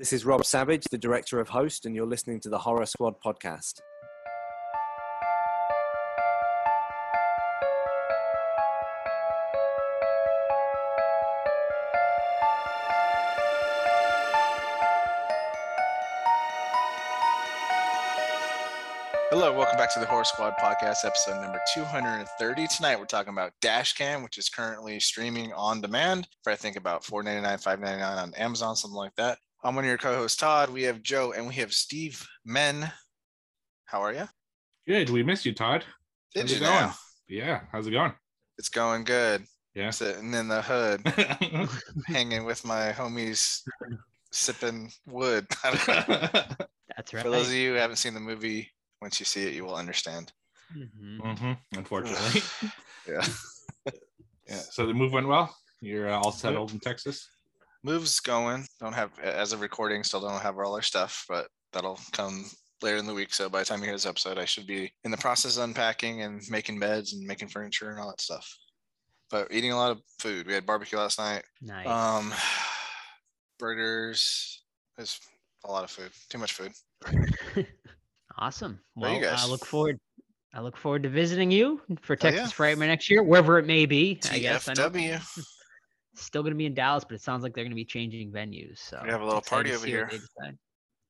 This is Rob Savage, the director of Host, and you're listening to the Horror Squad podcast. Hello, welcome back to the Horror Squad podcast, episode number 230. Tonight we're talking about Dashcam, which is currently streaming on demand for I think about $4.99, $5.99 on Amazon, something like that. I'm one of your co-hosts, Todd. We have Joe and we have Steve Men. How are you? Good. We missed you, Todd. Did How's you it going? know? Yeah. How's it going? It's going good. Yeah. Sitting in the hood, hanging with my homies, sipping wood. That's right. For those of you who haven't seen the movie, once you see it, you will understand. Mhm. hmm Unfortunately. Yeah. yeah. So the move went well. You're uh, all settled in Texas. Moves going don't have as of recording still don't have all our stuff but that'll come later in the week so by the time you hear this episode i should be in the process of unpacking and making beds and making furniture and all that stuff but eating a lot of food we had barbecue last night Nice. um burgers there's a lot of food too much food awesome. Well, I look forward. I look forward to visiting you for yeah. Texas Frightmare next year, wherever it may be. I guess. I know tfw it's still going to be in Dallas, but it sounds like they're going to be changing venues. So We have a little party over here. they decide.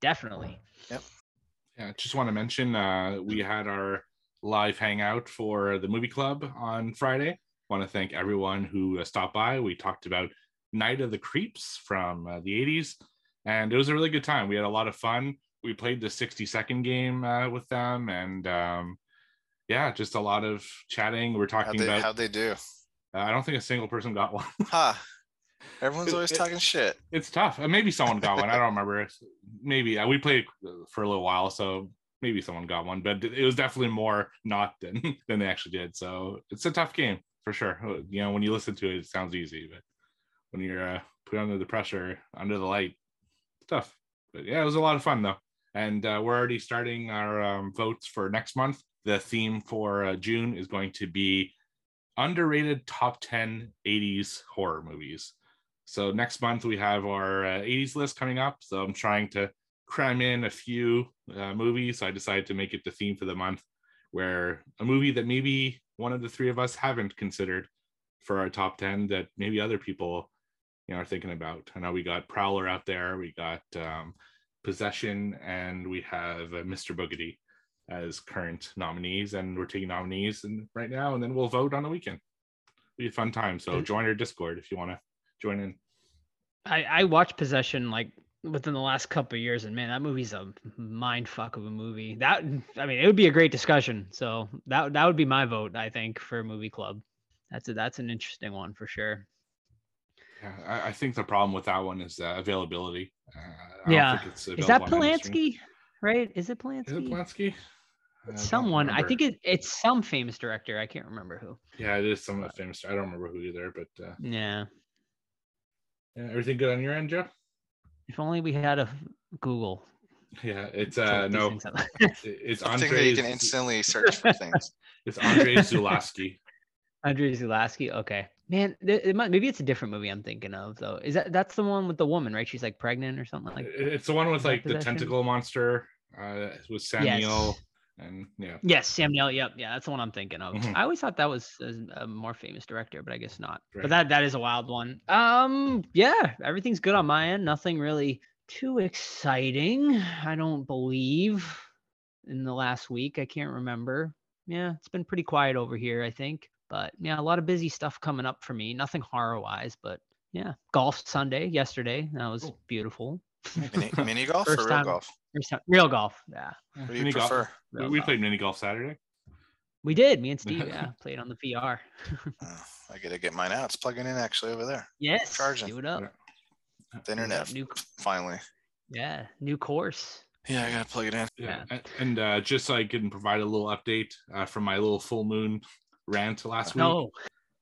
Definitely. Yeah. Just want to mention uh, we had our live hangout for the movie club on Friday. Want to thank everyone who uh, stopped by. We talked about Night of the Creeps from uh, the 80s, and it was a really good time. We had a lot of fun. We played the 60 second game uh, with them, and um, yeah, just a lot of chatting. We're how'd talking they, about. how'd they do Uh, I don't think a single person got one. huh everyone's always it- talking shit it's tough. Uh, maybe someone got one. I don't remember. Maybe uh, we played for a little while, so maybe someone got one. But it was definitely more not than than they actually did. So it's a tough game for sure. Uh, You know, when you listen to it, it sounds easy, but when you're uh, put under the pressure, under the light, it's tough. But yeah, it was a lot of fun though. And uh, we're already starting our um, votes for next month. The theme for uh, June is going to be underrated top 10 80s horror movies. So next month we have our uh, 80s list coming up. So I'm trying to cram in a few uh, movies. So I decided to make it the theme for the month, where a movie that maybe one of the three of us haven't considered for our top 10 that maybe other people you know are thinking about. I know we got Prowler out there, we got um, Possession, and we have uh, Mr. Boogedy as current nominees, and we're taking nominees and right now, and then we'll vote on the weekend. It'll Be a fun time. So join our Discord if you want to join in. I, I watched Possession like within the last couple of years, and man, that movie's a mind fuck of a movie. That I mean, it would be a great discussion. So that that would be my vote, I think, for movie club. That's a, that's an interesting one for sure. Yeah, I, I think the problem with that one is uh, availability. Uh, I don't Yeah. think it's Is that available on any stream. Polanski? Right? Is it Polanski? Is it Polanski? I Someone. I think it, it's some famous director. I can't remember who. Yeah, it is some of the famous. I don't remember who either, but uh, Yeah. yeah, everything good on your end, Joe? If only we had a Google. Yeah, it's uh look no, things up. it's I think that you can instantly search for things It's Andre Zulawski. andre Zulawski. Okay, man. th- It might, maybe it's a different movie I'm thinking of though. Is that that's the one with the woman, right? She's like pregnant or something like. It- It's the one with like the Possession? tentacle monster. Uh, with Samuel and yeah. Yes, Sam Neill. Yep, yeah, that's the one I'm thinking of. Mhm. I always thought that was a, a more famous director, but I guess not. Right. But that that is a wild one. Um, yeah, everything's good on my end. Nothing really too exciting. I don't believe in the last week. I can't remember. Yeah, it's been pretty quiet over here. I think, but yeah, a lot of busy stuff coming up for me. Nothing horror wise, but yeah, golf Sunday yesterday. That was Cool. beautiful. mini, mini golf or real time. golf First time- Real golf. Yeah, Yeah, what do you mini golf. prefer We, we golf. played mini golf Saturday. We did. Me and Steve. Yeah, played on the VR. Oh, I gotta get mine out. It's plugging in actually over there. Yes. Charging. Do it up. Yeah. The internet New, finally. yeah, new course. Yeah, I gotta plug it in. Yeah, Yeah. and uh, just so I can provide a little update uh, from my little full moon rant last week. No,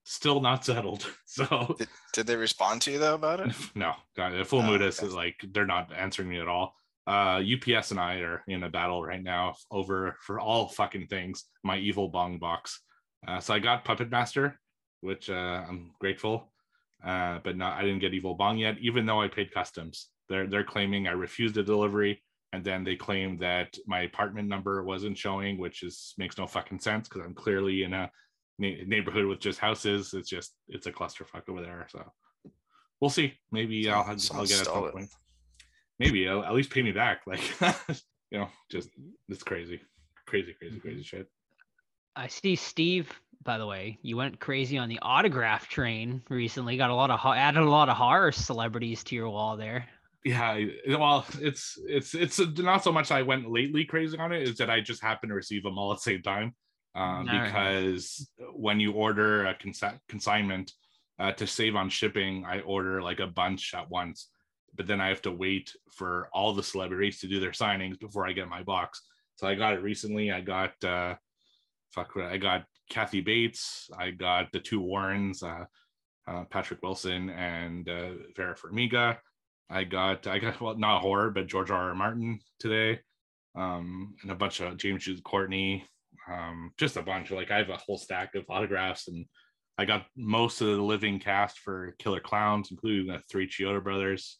Still not settled. So Did, did they respond to you though about it? no, God, the full Oh, moon is like they're not answering me at all. Uh, UPS and I are in a battle right now over for all fucking things. My evil bong box. Uh, so I got Puppet Master, which uh, I'm grateful uh, but not I didn't get Evil Bong yet, even though I paid customs. They're they're claiming I refused the delivery, and then they claim that my apartment number wasn't showing, which is makes no fucking sense because I'm clearly in a na- neighborhood with just houses. It's just it's a clusterfuck over there. So we'll see. Maybe I'll I'll Someone get it at stole some point. Maybe I'll, at least pay me back. Like you know, just it's crazy, crazy, crazy, crazy shit. I see Steve. By the way, you went crazy on the autograph train recently. Got a lot of added a lot of horror celebrities to your wall there. yeah well it's it's it's not so much i went lately crazy on it is that i just happened to receive them all at the same time um, Alright. because when you order a consi- consignment uh, to save on shipping i order like a bunch at once but then i have to wait for all the celebrities to do their signings before i get my box so i got it recently i got uh fuck what- i got kathy bates i got the two warrens uh, uh patrick wilson and uh, vera farmiga I got I got well not horror but George R. R. Martin today, um, and a bunch of James Jude Courtney, um, just a bunch. Like I have a whole stack of autographs, and I got most of the living cast for Killer Clowns, including the three Chiodo brothers.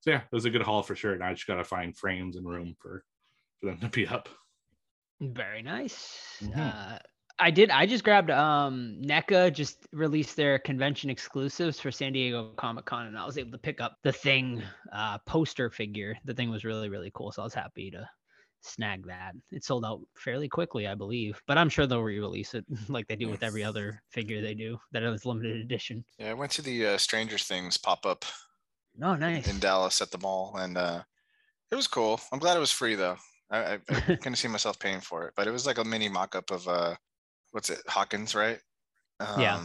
So yeah, it was a good haul for sure. And I just gotta find frames and room for for them to be up. Very nice. Mhm. Uh, I did. I just grabbed um NECA just released their convention exclusives for San Diego Comic Con, and I was able to pick up the thing uh, poster figure. The thing was really really cool, so I was happy to snag that. It sold out fairly quickly, I believe, but I'm sure they'll re-release it like they do with every other figure they do that is limited edition. Yeah, I went to the uh, Stranger Things pop up Oh, nice. in Dallas at the mall, and uh, it was cool. I'm glad it was free though. I, I, I couldn't see myself paying for it, but it was like a mini mock-up of uh, what's it, Hawkins, right? Um, Yeah.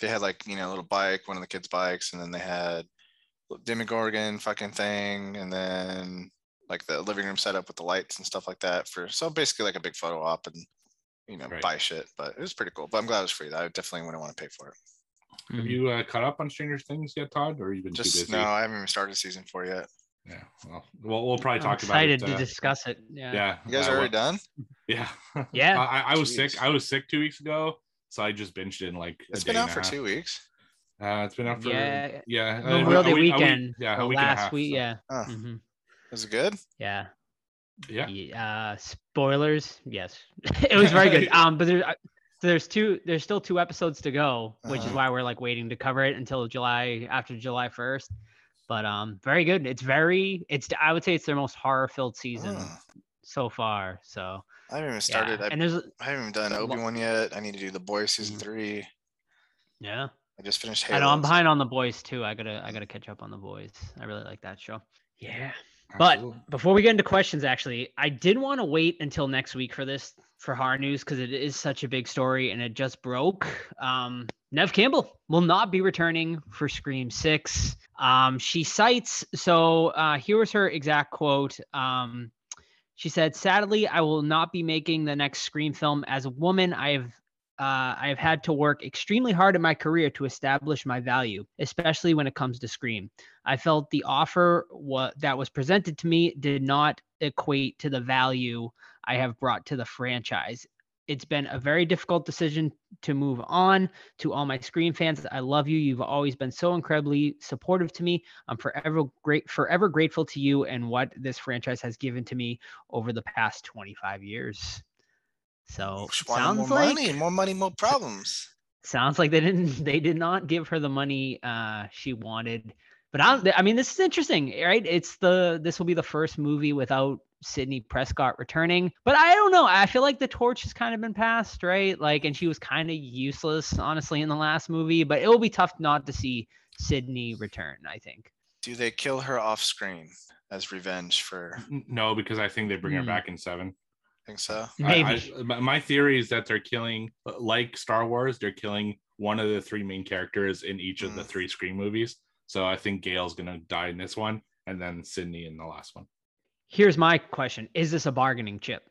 They had like you know a little bike, one of the kids' bikes, and then they had Demogorgon fucking thing, and then like the living room setup with the lights and stuff like that. For so basically like a big photo op and you know Right. buy shit, but it was pretty cool. But I'm glad it was free. I definitely wouldn't want to pay for it. Have Mhm. you uh, caught up on Stranger Things yet, Todd, or you've been too Just busy? no, I haven't even started season four yet. Yeah, well, we'll, we'll probably I'm talk about it. excited to uh, discuss it. Yeah. yeah, You guys uh, are well- already done? Yeah. Yeah. I, I was sick. I was sick two weeks ago, so I just binged it in like. It's been out for two weeks. Uh, it's been out for Yeah, yeah. uh, Memorial a Day week- a week- weekend. yeah, the a week and a last half. week. so, Yeah. Huh. mhm, Was it good? Yeah. Yeah. Yeah, uh, spoilers. Yes, it was very good. Um, but there, uh, so there's two. There's still two episodes to go, which is Uh-huh. why we're like waiting to cover it until July after July 1st. But um, very good. It's very. It's. I would say it's their most horror-filled season Huh. so far. So I haven't even yeah. started. I, and there's I haven't even done a lo- Obi Wan yet. I need to do the Boys season Mhm. three. yeah. I just finished Halo. I know I'm so- behind on the boys too. I gotta. I gotta catch up on the boys. I really like that show. Yeah. But before we get into questions, actually, I did want to wait until next week for this for horror news because it is such a big story and it just broke. Um, Neve Campbell will not be returning for Scream Six. Um, she cites so uh, here was her exact quote. Um, she said, "Sadly, I will not be making the next Scream film. As a woman, I have." Uh, I have had to work extremely hard in my career to establish my value, especially when it comes to Scream. I felt the offer wa- that was presented to me did not equate to the value I have brought to the franchise. It's been a very difficult decision to move on. To all my Scream fans, I love you. You've always been so incredibly supportive to me. I'm forever great, forever grateful to you and what this franchise has given to me over the past 25 years. So sounds more like money, more money, more problems. sounds like they didn't they did not give her the money uh she wanted but I, I mean this is interesting right it's the this will be the first movie without sidney prescott returning but i don't know i feel like the torch has kind of been passed right like and she was kind of useless honestly in the last movie but it will be tough not to see sidney return i think Do they kill her off Scream as revenge for? No, because I think they bring her Hmm. back in seven. think so. Maybe I- my- my theory is that they're killing, like Star Wars, they're killing one of the three main characters in each of the Mm. three screen movies. So I think Gail's gonna die in this one, and then Sidney in the last one. here's my question. Is this a bargaining chip?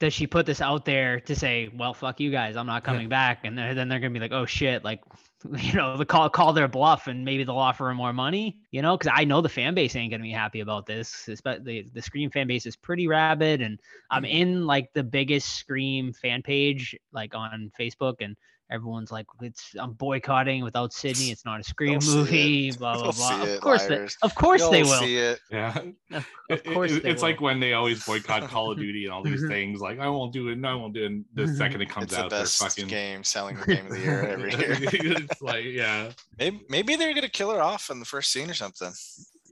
Does she put this out there to say well fuck you guys i'm not coming back and then then they're gonna be like oh shit like you know the call call their bluff and maybe they'll offer her more money you know? Because i know the fan base ain't gonna be happy about this especially the, the scream fan base is pretty rabid and i'm mm. in like the biggest scream fan page like on facebook and everyone's like, "It's I'm boycotting without Sidney. It's not a Scream They'll movie." Blah blah They'll blah. Of it, course, they, of course they You'll will. see it. Yeah. Of, of course, it- they it's will. like when they always boycott Call of Duty and all these Mhm. things. Like I won't do it. No, I won't do it. The Mhm. second it comes It's the out, they're best fucking. game, selling the game of the year every year. it's like yeah, Maybe, maybe they're gonna kill her off in the first scene or something,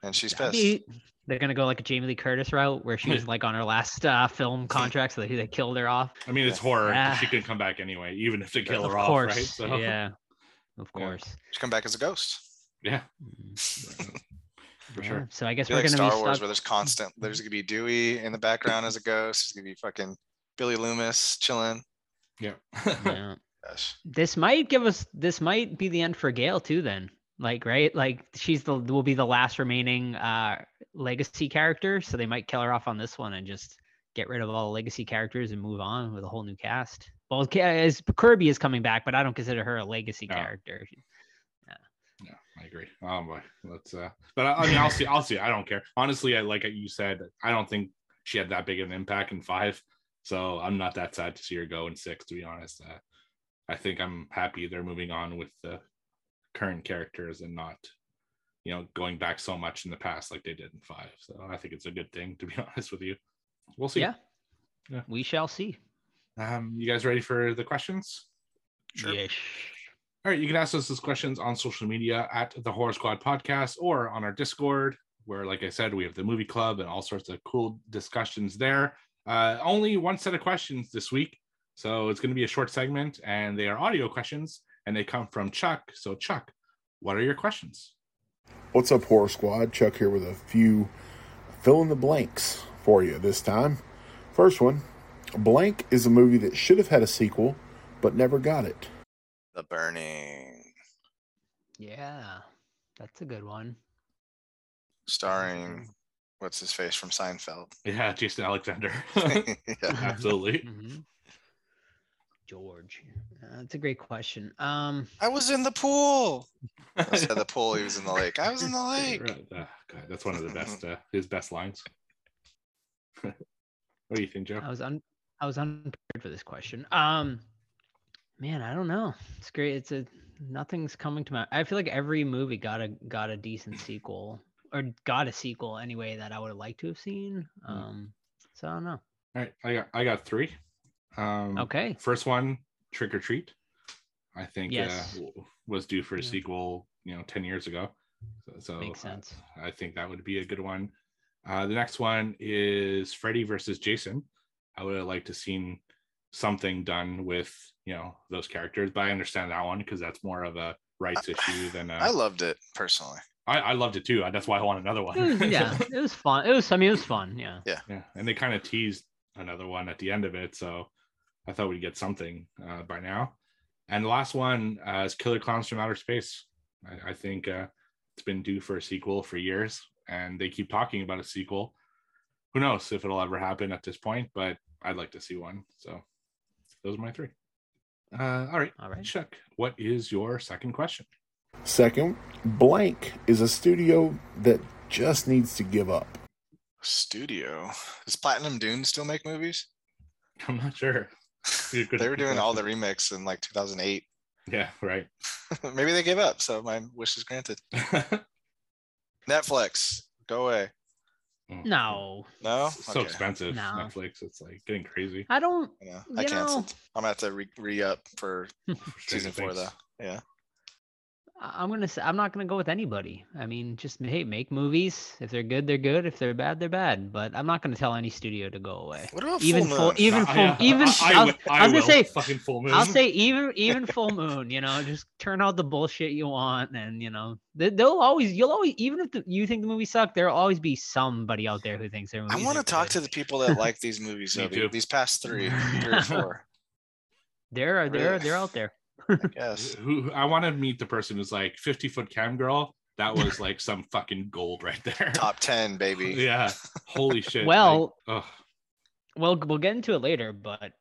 and she's That'd pissed. be- they're gonna go like a Jamie Lee Curtis route where she was like on her last uh, film contract, so they, they killed her off. I mean it's horror. Yeah. She can come back anyway, even if they kill of her off, right? So yeah, of Yeah. course. She come back as a ghost. yeah, Mm, for yeah. sure. So I guess Be we're like gonna Star be Wars, where there's constant. There's gonna be Dewey in the background as a ghost. There's gonna be fucking Billy Loomis chilling. Yeah. Yeah. Gosh. This might give us. This might be the end for Gail too. Then, like, right? Like, she's the will be the last remaining uh legacy character, so they might kill her off on this one and just get rid of all the legacy characters and move on with a whole new cast. Well, as Kirby is coming back, but I don't consider her a legacy No. character. Yeah, I agree. Oh boy, let's. uh But I, I mean, I'll see. I'll see. I don't care. Honestly, I like you said. I don't think she had that big of an impact in five, so I'm not that sad to see her go in six. To be honest, uh, I think I'm happy they're moving on with the current characters and not, you know, going back so much in the past like they did in five. So I think it's a good thing. To be honest with you, we'll see. Yeah. Yeah. We shall see. Um, you guys ready for the questions? Sure. Yes. All right, you can ask us those questions on social media at the Horror Squad Podcast or on our Discord, where, like I said, we have the movie club and all sorts of cool discussions there. Uh, only one set of questions this week, so it's going to be a short segment, and they are audio questions, and they come from Chuck. So, Chuck, what are your questions? What's up, Horror Squad? Chuck here with a few fill in the blanks for you this time. First one Blank is a movie that should have had a sequel, but never got it. The burning, Yeah. That's a good one. starring what's his face from Seinfeld. Yeah, Jason Alexander. yeah. Absolutely. Mhm. George. Uh, that's a great question. Um, I was in the pool. Instead of the pool, he was in the lake. I was in the lake. Right, uh, God, that's one of the best, uh, his best lines. what do you think, Joe? I was un I was unprepared for this question. Um, man, I don't know. It's great. It's a nothing's coming to my. I feel like every movie got a got a decent sequel or got a sequel anyway that I would have liked to have seen. Mm. Um, so I don't know. All right, I got I got three. Um, Okay. First one, Trick or Treat. I think Yes. uh, was due for a Yeah. sequel, you know, ten years ago. So, so Makes uh, sense. I think that would be a good one. Uh, the next one is Freddy versus Jason. I would have liked to seen something done with you know those characters, but I understand that one because that's more of a rights issue than I a, loved it personally. I, I loved it too. That's why I want another one. It was- yeah, it was fun. It was. I mean, it was fun. Yeah. Yeah, and they kind of teased another one at the end of it, so I thought we'd get something uh, by now. And the last one uh, is Killer Clowns from Outer Space. I, I think uh, it's been due for a sequel for years, and they keep talking about a sequel. Who knows if it'll ever happen at this point? But I'd like to see one. So those are my three. Uh, all right, All right. Chuck, what is your second question? Second, Blank is a studio that just needs to give up. Studio. Does Platinum Dune still make movies? I'm not sure. Good- good they were doing all the question. remakes in like 2008. Yeah, right. Maybe they gave up, so my wish is granted. Netflix, go away. Oh, no, No, It's so expensive. No. Netflix, it's like getting crazy. I don't. Yeah, I You know- I'm gonna have to re, re up for season four though. Yeah. I- I'm gonna say I'm not gonna go with anybody. I mean, just hey, make movies. If they're good, they're good. If they're bad, they're bad. But I'm not gonna tell any studio to go away. What about Even Full full, Moon? even I- full, I- even. I, I, I'll, I was gonna will. say, fucking full moon. I'll say even even full moon. You know, just turn out the bullshit you want, and you know they, they'll always you'll always even if the, you think the movie sucked, there'll always be somebody out there who thinks their I want to talk to the people that like these movies. Me too. These past three, three or four. There are there Really? they're out there. I guess. who who- I want to meet the person who's like 50 foot cam girl. That was like some fucking gold right there. Top ten, baby. Yeah. Holy shit. Well, like. Well, we'll get into it later, but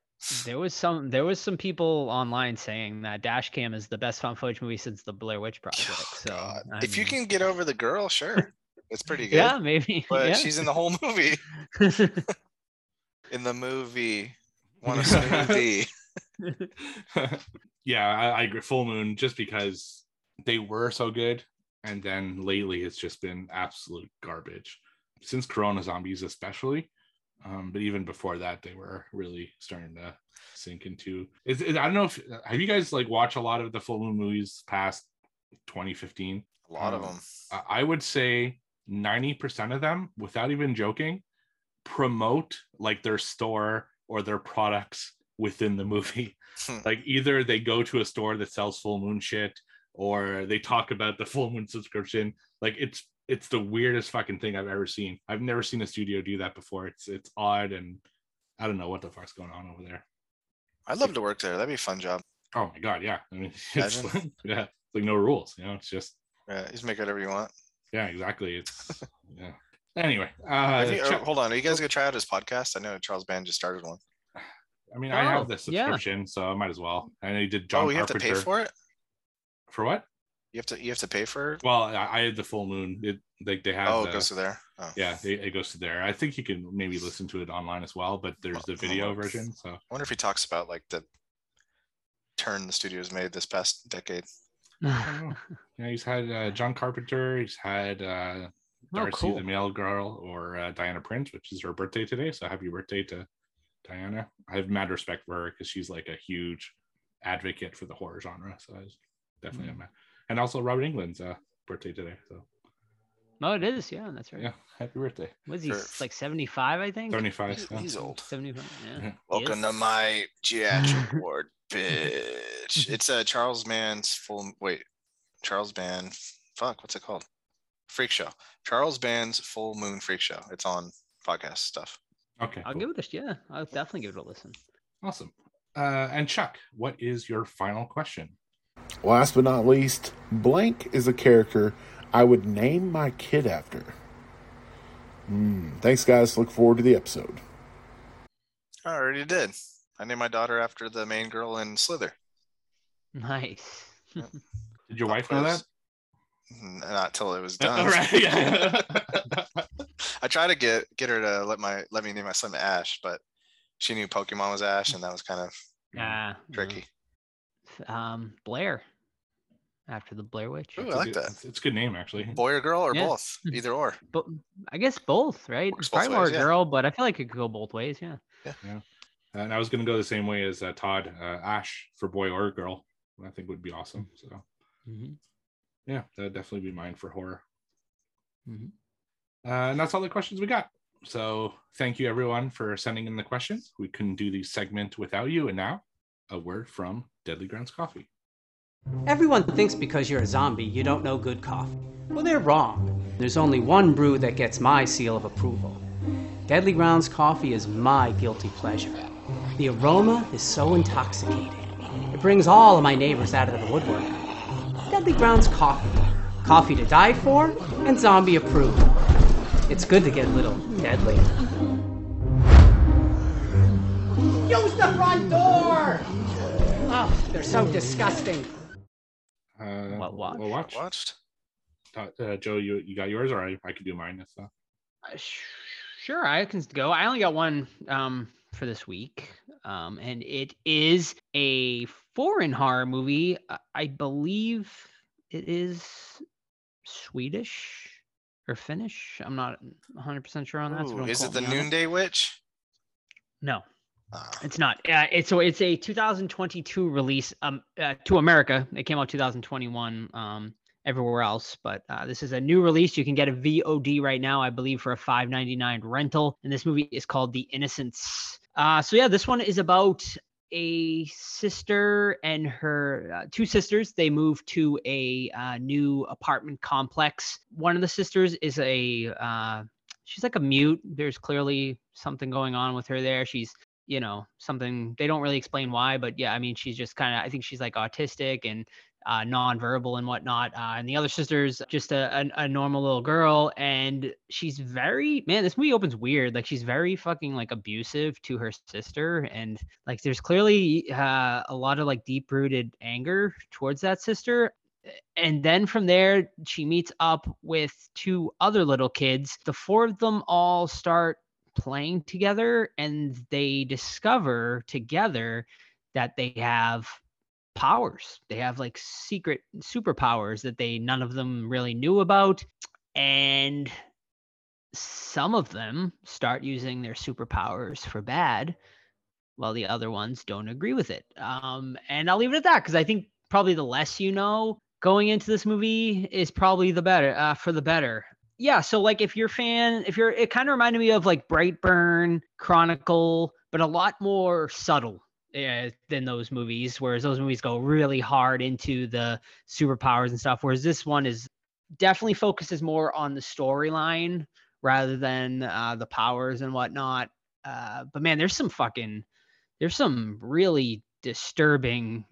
there was some there was some people online saying that Dashcam is the best found footage movie since the Blair Witch oh, Project. Oh, So God. I if you can get over the girl, sure, it's pretty good. yeah, maybe. But yeah. she's in the whole movie. In the movie, want a smoothie? Yeah, I, I agree. Full Moon, just because they were so good, and then lately it's just been absolute garbage since Corona Zombies, especially. Um, but even before that, they were really starting to sink into. Is, is I don't know if have you guys like watched a lot of the Full Moon movies past 2015? A lot of Um, them. I I would say 90% of them, without even joking, promote like their store or their products within the movie. Hmm. like either they go to a store that sells full moon shit or they talk about the full moon subscription. Like it's it's the weirdest fucking thing I've ever seen. I've never seen a studio do that before. It's it's odd and I don't know what the fuck's going on over there. I'd love to work there. That'd be a fun job. Oh my god, yeah. I mean it's Imagine. yeah, it's like no rules, you know, it's just Yeah, you just make whatever you want. yeah, exactly. It's yeah. Anyway, uh you- hold on, are you guys gonna try out his podcast? I know Charles Band just started one. I mean, I have Oh, the yeah. subscription, so I might as well. I know you did John oh, you have to pay for it. For what? You have to you have to pay for it. Well, I, I had the full moon. It like they have. Oh, the, it goes to there. Oh. yeah, it, it goes to there. I think you can maybe listen to it online as well, but there's the video version. So I wonder if he talks about like the turn the studios made this past decade. I don't know. yeah, he's had uh, John Carpenter. He's had uh, Oh, Darcy cool. the Mail Girl or uh, Diana Prince, which is her birthday today. So happy birthday to Diana. I have mad respect for her because she's like a huge advocate for the horror genre. So I was definitely Mm. a and also Robert Englund's uh, birthday today. So Oh, it is. Yeah, that's right. yeah, happy birthday. Was he Sure. like 75, I think? 75. He's, yeah. he's old. 75. Yeah. Yeah. He Welcome to my geriatric ward, bitch. It's a Charles Band's full. Wait, Charles Band. Fuck, what's it called? Freak Show. Charles Band's Full Moon Freak Show. It's on podcast stuff. Okay. I'll cool. give it a yeah. I'll definitely give it a listen. Awesome. Uh, and Chuck, what is your final question? Last but not least, blank is a character I would name my kid after. Mm, thanks, guys. Look forward to the episode. I already did. I named my daughter after the main girl in Slither. Nice. Did your Pop wife know that? Quiz. N- Not till it was Uh, done. all right, yeah. I tried to get get her to let my let me name my son Ash, but she knew Pokemon was Ash, and that was kind of Yeah. tricky. Um, Blair. After the Blair Witch. Ooh, I like good- that. It's, it's a good name, actually. Boy or girl or Yeah. both, either or. But I guess both, right? Works both Probably more ways, a yeah. girl, but I feel like it could go both ways. Yeah. Yeah. And I was going to go the same way as uh, Todd, uh, Ash for boy or girl. I think would be awesome. So Mhm. Yeah, that'd definitely be mine for horror. Mhm. Uh, and that's all the questions we got. So thank you everyone for sending in the questions. We couldn't do the segment without you. And now a word from Deadly Grounds Coffee. Everyone thinks because you're a zombie, you don't know good coffee. Well, they're wrong. There's only one brew that gets my seal of approval. Deadly Grounds coffee is my guilty pleasure. The aroma is so intoxicating. It brings all of my neighbors out of the woodwork. Deadly Grounds coffee. Coffee to die for and zombie approved. It's good to get a little deadly. Use the front door! Oh, they're so disgusting. Uh, What watch? Well, watch. Watched. Uh, Joe, you, you got yours, or I, I could do mine. If, uh, Uh, sh- Sure, I can go. I only got one um, for this week, um, and it is a foreign horror movie. I- believe it is Swedish or Finnish. I'm not 100 percent sure on that. Ooh, don't is it the Noonday Witch? No, Ah, it's not. Uh, it's so it's a 2022 release um uh, to America. It came out 2021 um everywhere else, but uh, this is a new release. You can get a VOD right now, I believe, for a 5.99 rental. And this movie is called The Innocents. Uh, so yeah, this one is about a sister and her uh, two sisters. They move to a uh, new apartment complex. One of the sisters is a uh, she's like a mute. There's clearly something going on with her there. She's you know something they don't really explain why but yeah i mean she's just kind of i think she's like autistic and uh nonverbal and whatnot uh, and the other sister's just a, a, a normal little girl and she's very man this movie opens weird like she's very fucking like abusive to her sister and like there's clearly uh, a lot of like deep rooted anger towards that sister and then from there she meets up with two other little kids. The four of them all start playing together and they discover together that they have powers. They have like secret superpowers that they none of them really knew about. And some of them start using their superpowers for bad, while the other ones don't agree with it. Um, and I'll leave it at that because I think probably the less you know going into this movie is probably the better uh, for the better. Yeah, so like if you're fan, if you're, it kind of reminded me of like Brightburn, Chronicle, but a lot more subtle uh, than those movies. Whereas those movies go really hard into the superpowers and stuff. Whereas this one is definitely focuses more on the storyline rather than uh, the powers and whatnot. Uh, but man, there's some fucking, there's some really disturbing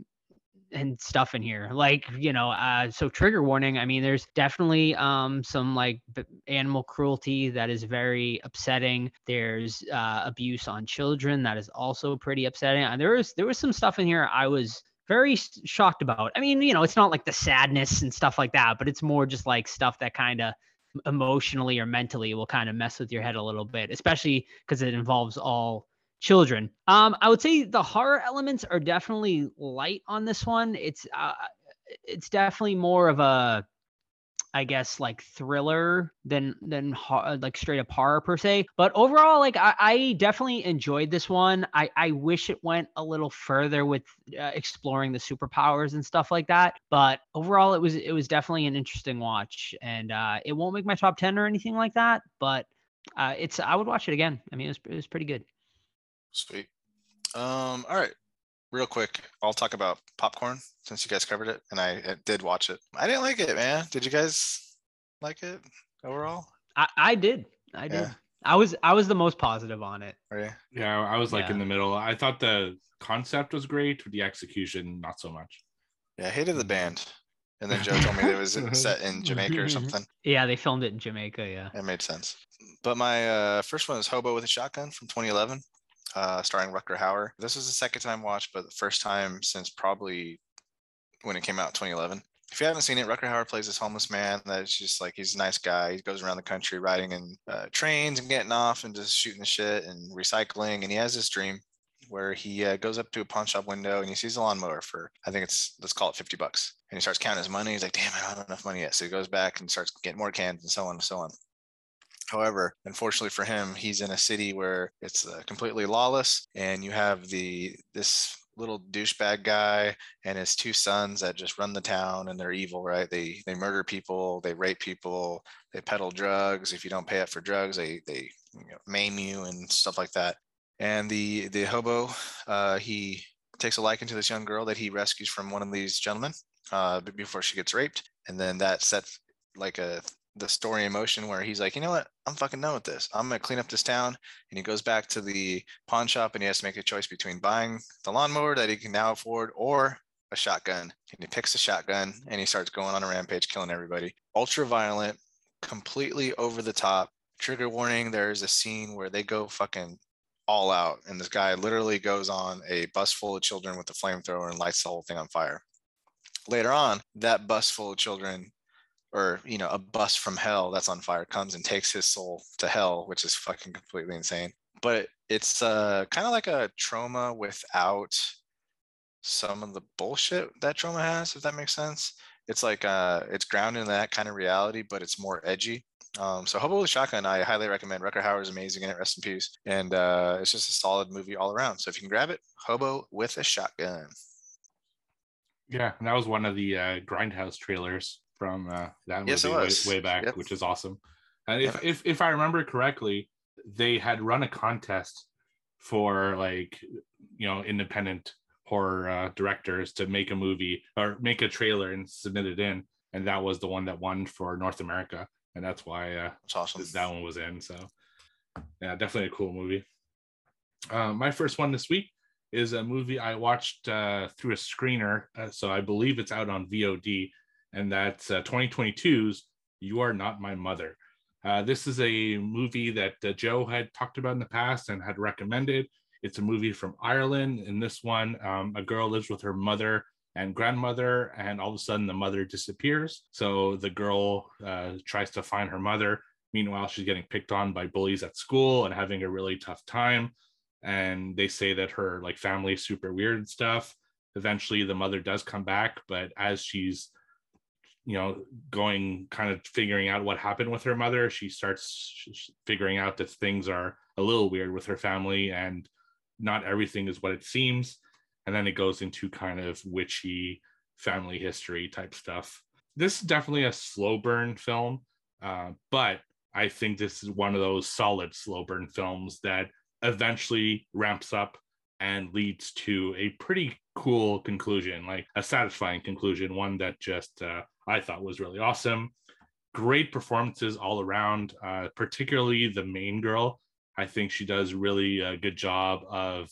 and stuff in here like you know uh so trigger warning i mean there's definitely um some like b- animal cruelty that is very upsetting. There's uh abuse on children that is also pretty upsetting. And there was there was some stuff in here i was very shocked about. I mean you know it's not like the sadness and stuff like that but it's more just like stuff that kind of emotionally or mentally will kind of mess with your head a little bit especially because it involves all children. Um, I would say the horror elements are definitely light on this one. It's uh, it's definitely more of a I guess like thriller than than like straight up horror per se. But overall, like I, I definitely enjoyed this one. I I wish it went a little further with uh, exploring the superpowers and stuff like that. But overall, it was it was definitely an interesting watch, and uh, it won't make my top ten or anything like that. But uh, it's I would watch it again. I mean, it was it was pretty good. Sweet. Um, all right. Real quick, I'll talk about popcorn since you guys covered it, and I, I did watch it. I didn't like it, man. Did you guys like it overall? I, I did. I did. Yeah. I was I was the most positive on it. Yeah, I was like yeah. in the middle. I thought the concept was great, but the execution not so much. Yeah, I hated the band. And then Joe told me it was set in Jamaica or something. Yeah, they filmed it in Jamaica. Yeah, it made sense. But my uh, first one is Hobo with a Shotgun from 2011 uh, starring Rutger Hauer. This was the second time watch, but the first time since probably when it came out 2011. If you haven't seen it, Rutger Hauer plays this homeless man that's just like he's a nice guy. He goes around the country riding in uh, trains and getting off and just shooting the shit and recycling. And he has this dream where he uh, goes up to a pawn shop window and he sees a lawnmower for I think it's let's call it 50 bucks. And he starts counting his money. He's like, damn, I don't have enough money yet. So he goes back and starts getting more cans and so on and so on. However, unfortunately for him, he's in a city where it's uh, completely lawless, and you have the this little douchebag guy and his two sons that just run the town and they're evil right? They they murder people they rape people they peddle drugs. If you don't pay up for drugs they they you know, maim you and stuff like that. And the the hobo uh, he takes a liking to this young girl that he rescues from one of these gentlemen uh, before she gets raped. And then that sets like a the story in motion where he's like, you know what, I'm fucking done with this. I'm gonna clean up this town. And he goes back to the pawn shop and he has to make a choice between buying the lawnmower that he can now afford or a shotgun. And he picks a shotgun and he starts going on a rampage, killing everybody. Ultra violent, completely over the top. Trigger warning, there's a scene where they go fucking all out. And this guy literally goes on a bus full of children with a flamethrower and lights the whole thing on fire. Later on, that bus full of children or you know a bus from hell that's on fire comes and takes his soul to hell which is fucking completely insane but it's uh kind of like a Troma without some of the bullshit that Troma has if that makes sense it's like uh it's grounded in that kind of reality but it's more edgy um, so Hobo with a Shotgun, I highly recommend. Rutger Hauer is amazing in it. Rest in peace. And uh, it's just a solid movie all around. So if you can grab it, Hobo with a Shotgun. Yeah, and that was one of the uh, Grindhouse trailers from uh, that movie way, way, back, yep. which is awesome. And if, if if I remember correctly, they had run a contest for like you know independent horror uh, directors to make a movie or make a trailer and submit it in, and that was the one that won for North America, and that's why uh, that's awesome. that one was in. So yeah, definitely a cool movie. Uh, my first one this week is a movie I watched uh, through a screener, uh, so I believe it's out on VOD and that's uh, 2022's You Are Not My Mother. Uh, this is a movie that uh, Joe had talked about in the past and had recommended. It's a movie from Ireland. In this one, um, a girl lives with her mother and grandmother, and all of a sudden the mother disappears. So the girl uh, tries to find her mother. Meanwhile, she's getting picked on by bullies at school and having a really tough time. And they say that her like family is super weird and stuff. eventually the mother does come back, but as she's you know going kind of figuring out what happened with her mother she starts figuring out that things are a little weird with her family and not everything is what it seems. And then it goes into kind of witchy family history type stuff. This is definitely a slow burn film uh, but i think this is one of those solid slow burn films that eventually ramps up and leads to a pretty cool conclusion like a satisfying conclusion one that just uh, I thought was really awesome. Great performances all around, uh, particularly the main girl. I think she does really a good job of,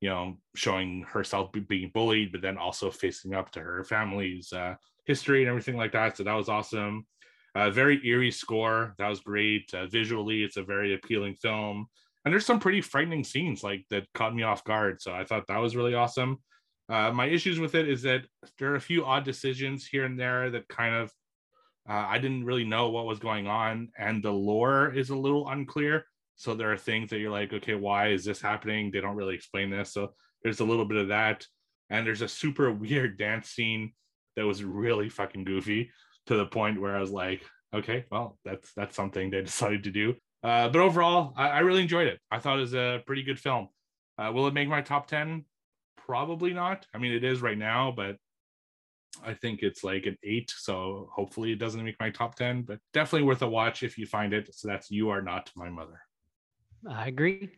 you know, showing herself being bullied, but then also facing up to her family's uh, history and everything like that. So that was awesome. Uh, very eerie score. That was great. Uh, visually, it's a very appealing film. And there's some pretty frightening scenes like that caught me off guard. So I thought that was really awesome. Uh, my issues with it is that there are a few odd decisions here and there that kind of uh, I didn't really know what was going on, and the lore is a little unclear. So there are things that you're like, okay, why is this happening? They don't really explain this. So there's a little bit of that, and there's a super weird dance scene that was really fucking goofy to the point where I was like, okay, well, that's that's something they decided to do. Uh, but overall, I, I, really enjoyed it. I thought it was a pretty good film. Uh, will it make my top ten? Probably not. I mean, it is right now, but I think it's like an eight. So hopefully it doesn't make my top 10, but definitely worth a watch if you find it. So that's You Are Not My Mother. I agree.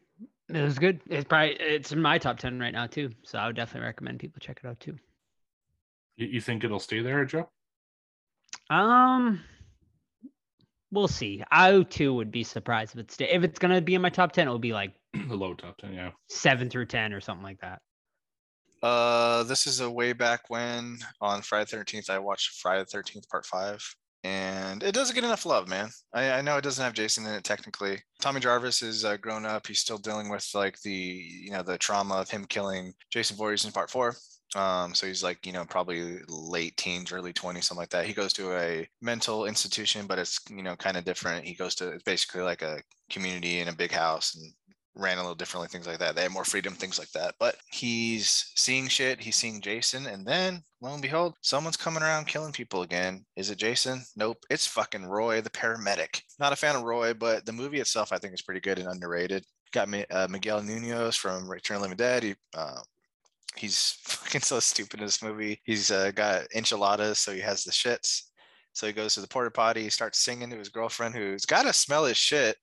It was good. It's probably it's in my top 10 right now too. So I would definitely recommend people check it out too. You, think it'll stay there, Joe? Um we'll see. I too would be surprised if it's if it's gonna be in my top 10, it will be like the low top 10, yeah. Seven through 10 or something like that. Uh, this is a way back when on Friday Thirteenth I watched Friday Thirteenth Part Five, and it doesn't get enough love, man. I, I know it doesn't have Jason in it technically. Tommy Jarvis is uh, grown up. He's still dealing with like the you know the trauma of him killing Jason Voorhees in Part Four. Um, so he's like, you know, probably late teens, early 20s, something like that. He goes to a mental institution, but it's, you know, kind of different. He goes to, it's basically like a community in a big house and ran a little differently, things like that. They had more freedom, things like that. But he's seeing shit. He's seeing Jason, and then lo and behold, someone's coming around killing people again. Is it Jason? Nope. It's fucking Roy, the paramedic. Not a fan of Roy, but the movie itself I think is pretty good and underrated. Got me uh, Miguel Nunez from Return of the Living Dead. He, uh, he's fucking so stupid in this movie. He's uh, got enchiladas, so he has the shits. So he goes to the porta potty, he starts singing to his girlfriend who's got to smell his shit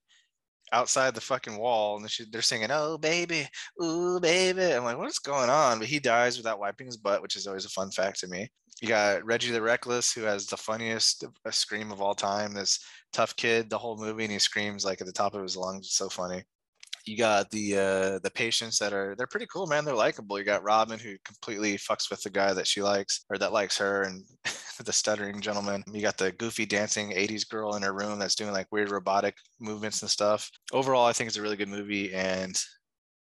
outside the fucking wall and they're singing oh baby ooh baby i'm like what's going on? But he dies without wiping his butt which is always a fun fact to me. You got reggie the reckless who has the funniest uh, scream of all time this tough kid the whole movie and he screams like at the top of his lungs. It's so funny you got the uh the patients that are they're pretty cool man they're likable. You got robin who completely fucks with the guy that she likes or that likes her and the stuttering gentleman. You got the goofy dancing 80s girl in her room that's doing like weird robotic movements and stuff. Overall i think it's a really good movie and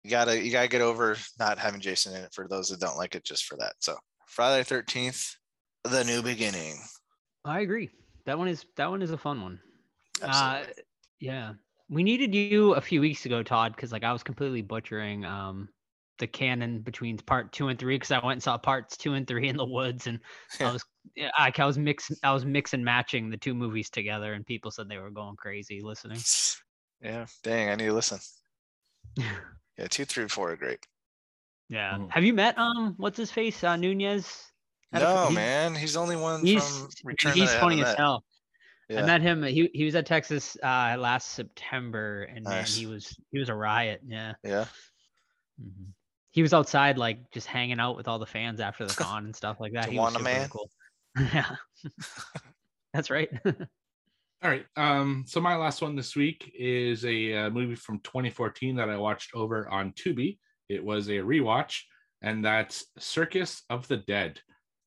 you gotta you gotta get over not having jason in it for those that don't like it just for that. So friday 13th the new beginning. I agree. That one is that one is a fun one. Absolutely. uh yeah we needed you a few weeks ago, Todd, because like I was completely butchering um the canon between part two and three because I went and saw parts two and three in the woods and I was I, I was mixing I was mix and matching the two movies together and people said they were going crazy listening. Yeah, dang, I need to listen. yeah, two, three, four are great. Yeah. Mm. Have you met um what's his face uh, Nunez? No, man, he's the only one he's, from Return. He's funny as hell. Yeah. I met him. He he was at Texas uh, last September, and nice. man, he was he was a riot. Yeah. Yeah. Mm-hmm. He was outside, like just hanging out with all the fans after the con and stuff like that. he was man. Cool. yeah. That's right. all right. Um. So my last one this week is a uh, movie from 2014 that I watched over on Tubi. It was a rewatch, and that's Circus of the Dead.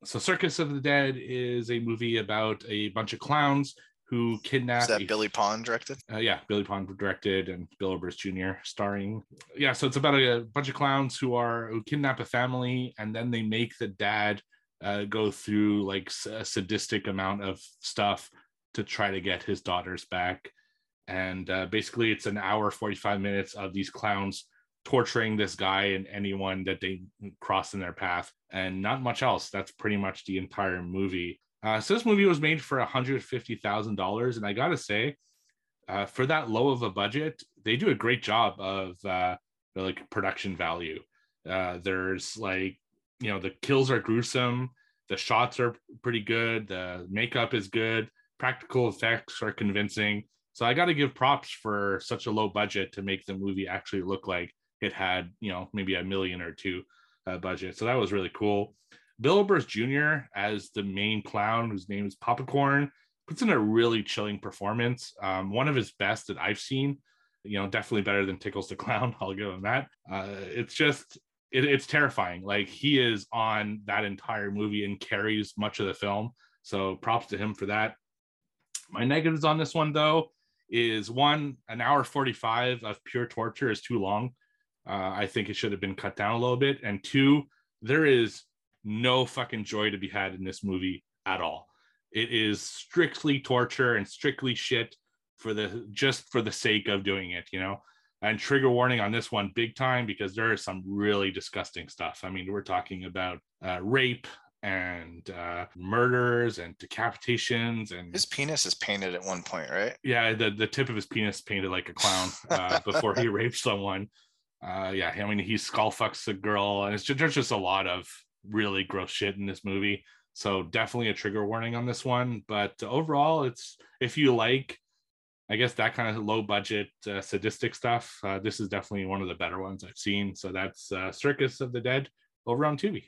So Circus of the Dead is a movie about a bunch of clowns who kidnapped. Is that a, Billy Pon directed? Uh, yeah, Billy Pon directed and Bill Oberst Jr. starring. Yeah, so it's about a, a, bunch of clowns who are who kidnap a family and then they make the dad uh, go through like a sadistic amount of stuff to try to get his daughters back. And uh, basically, it's an hour forty five minutes of these clowns torturing this guy and anyone that they cross in their path, and not much else. That's pretty much the entire movie. Uh, so this movie was made for $150,000, and I gotta say, uh, for that low of a budget, they do a great job of uh, like production value. Uh, there's like, you know, the kills are gruesome, the shots are pretty good, the makeup is good, practical effects are convincing. So I got to give props for such a low budget to make the movie actually look like it had, you know, maybe a million or two uh, budget. So that was really cool. Bill Oberst Jr. as the main clown, whose name is Popcorn, puts in a really chilling performance. Um, one of his best that I've seen. You know, definitely better than Tickles the Clown. I'll give him that. Uh, it's just, it, it's terrifying. Like he is on that entire movie and carries much of the film. So props to him for that. My negatives on this one, though, is one, an hour 45 of pure torture is too long. Uh, I think it should have been cut down a little bit. And two, there is no fucking joy to be had in this movie at all. It is strictly torture and strictly shit for the just for the sake of doing it, you know. And trigger warning on this one, big time, because there is some really disgusting stuff. I mean, we're talking about uh, rape and uh, murders and decapitations and his penis is painted at one point, right? Yeah, the the tip of his penis painted like a clown uh, before he raped someone. Uh, yeah, I mean, he skull fucks a girl, and it's just, there's just a lot of really gross shit in this movie. So definitely a trigger warning on this one. But overall, it's if you like, I guess that kind of low budget uh, sadistic stuff. Uh, this is definitely one of the better ones I've seen. So that's uh, Circus of the Dead over on Tubi.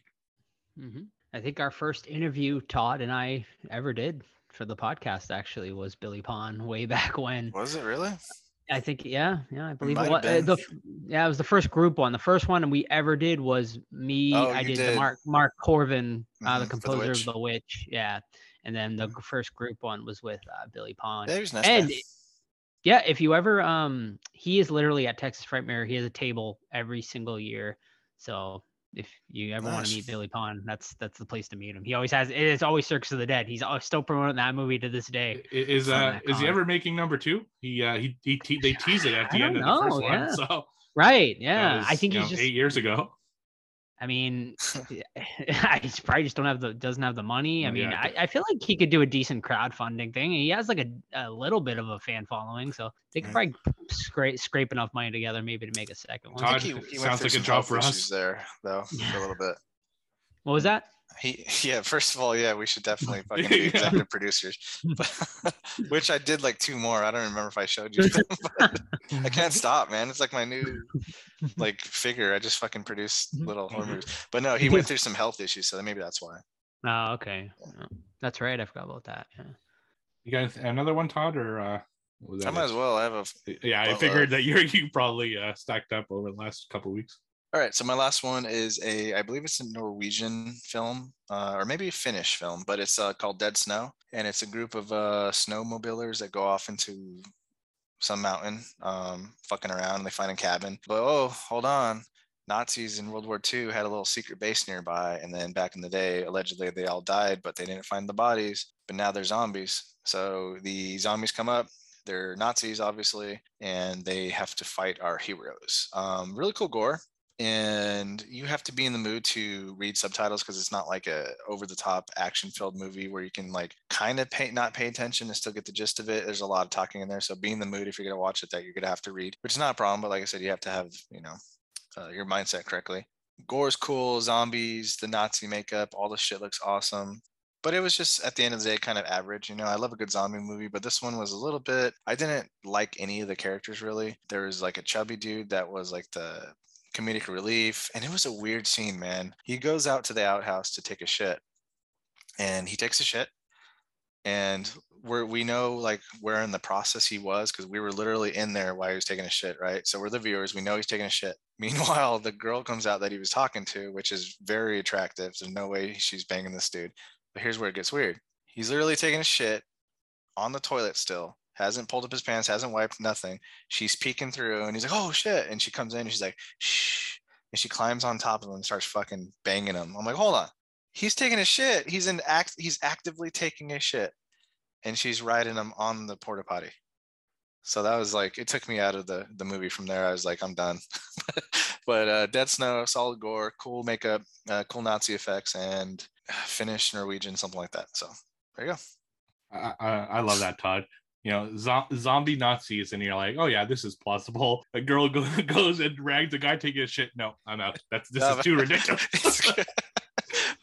Mm-hmm. I think our first interview Todd and I ever did for the podcast actually was Billy Pon way back when. Was it really? I think yeah, yeah, I believe it, might was. uh, the, yeah, it was the first group one. The first one we ever did was me. Oh, I did, the did. Mark Mark Korven, uh, Mhm, the The composer Witch. of The Witch. Yeah, and then the first group one was with uh, Billy Pon. Yeah, nice. and guy. yeah, if you ever um, he is literally at Texas Frightmare. He has a table every single year. So if you ever want to meet Billy Pon, that's that's the place to meet him. He always has. It's always Circus of the Dead. He's still promoting that movie to this day. Is uh is he ever making number two? He uh he he te- they tease it at I the end of the first know, one. yeah. So Right? Yeah, was, I think he's know, just. eight years ago. I mean, I probably just don't have the doesn't have the money. I Oh, mean, yeah, I, I feel like he could do a decent crowdfunding thing. He has like a, a little bit of a fan following, so they could Mm. probably scrape scrape enough money together maybe to make a second one. I Todd, think he, he sounds like a job for us. there, though, for a little bit. What was that? He, yeah. First of all, yeah, we should definitely fucking be Yeah. executive producers, but, which I did like two more. I don't remember if I showed you. them, I can't stop, man. It's like my new like figure. I just fucking produce little horror movies. But no, he went through some health issues, so maybe that's why. Oh, okay. That's right. I forgot about that. Yeah. You guys another one, Todd, or uh was I might it? as well. I have a Yeah, I Well, uh, figured that you're you probably uh stacked up over the last couple weeks. All right, so my last one is a, I believe it's a Norwegian film, uh, or maybe a Finnish film, but it's uh, called Dead Snow, and it's a group of uh, snowmobilers that go off into some mountain, um, fucking around, and they find a cabin. But oh, hold on, Nazis in World War II had a little secret base nearby, and then back in the day, allegedly they all died, but they didn't find the bodies. But now they're zombies. So the zombies come up. They're Nazis, obviously, and they have to fight our heroes. Um, really cool gore and you have to be in the mood to read subtitles because it's not like a over the top action filled movie where you can like kind of pay not pay attention and still get the gist of it. There's a lot of talking in there so be in the mood if you're to watch it that you're to have to read which is not a problem but like i said you have to have you know uh, your mindset correctly. Gore's cool zombies the nazi makeup all the shit looks awesome but it was just at the end of the day kind of average you know? I love a good zombie movie but this one was a little bit i didn't like any of the characters really. There was like a chubby dude that was like the comedic relief and it was a weird scene man. He goes out to the outhouse to take a shit and he takes a shit and we're we know like where in the process he was because we were literally in there while he was taking a shit right? So we're the viewers we know he's taking a shit. Meanwhile the girl comes out that he was talking to which is very attractive there's no way she's banging this dude. But here's where it gets weird. He's literally taking a shit on the toilet still hasn't pulled up his pants hasn't wiped nothing she's peeking through and he's like oh shit and she comes in and she's like shh and she climbs on top of him and starts fucking banging him i'm like hold on he's taking a shit he's in act he's actively taking a shit and she's riding him on the porta potty So that was like it took me out of the the movie from there. I was like, I'm done. but uh, Dead Snow, solid gore, cool makeup, uh, cool Nazi effects, and Finnish, Norwegian, something like that. So there you go. I, I, I love that, Todd. You know, zo- zombie Nazis, and you're like, oh yeah, this is plausible. A girl go- goes and rags a guy taking a shit. No, I'm out. That's this No, is too ridiculous.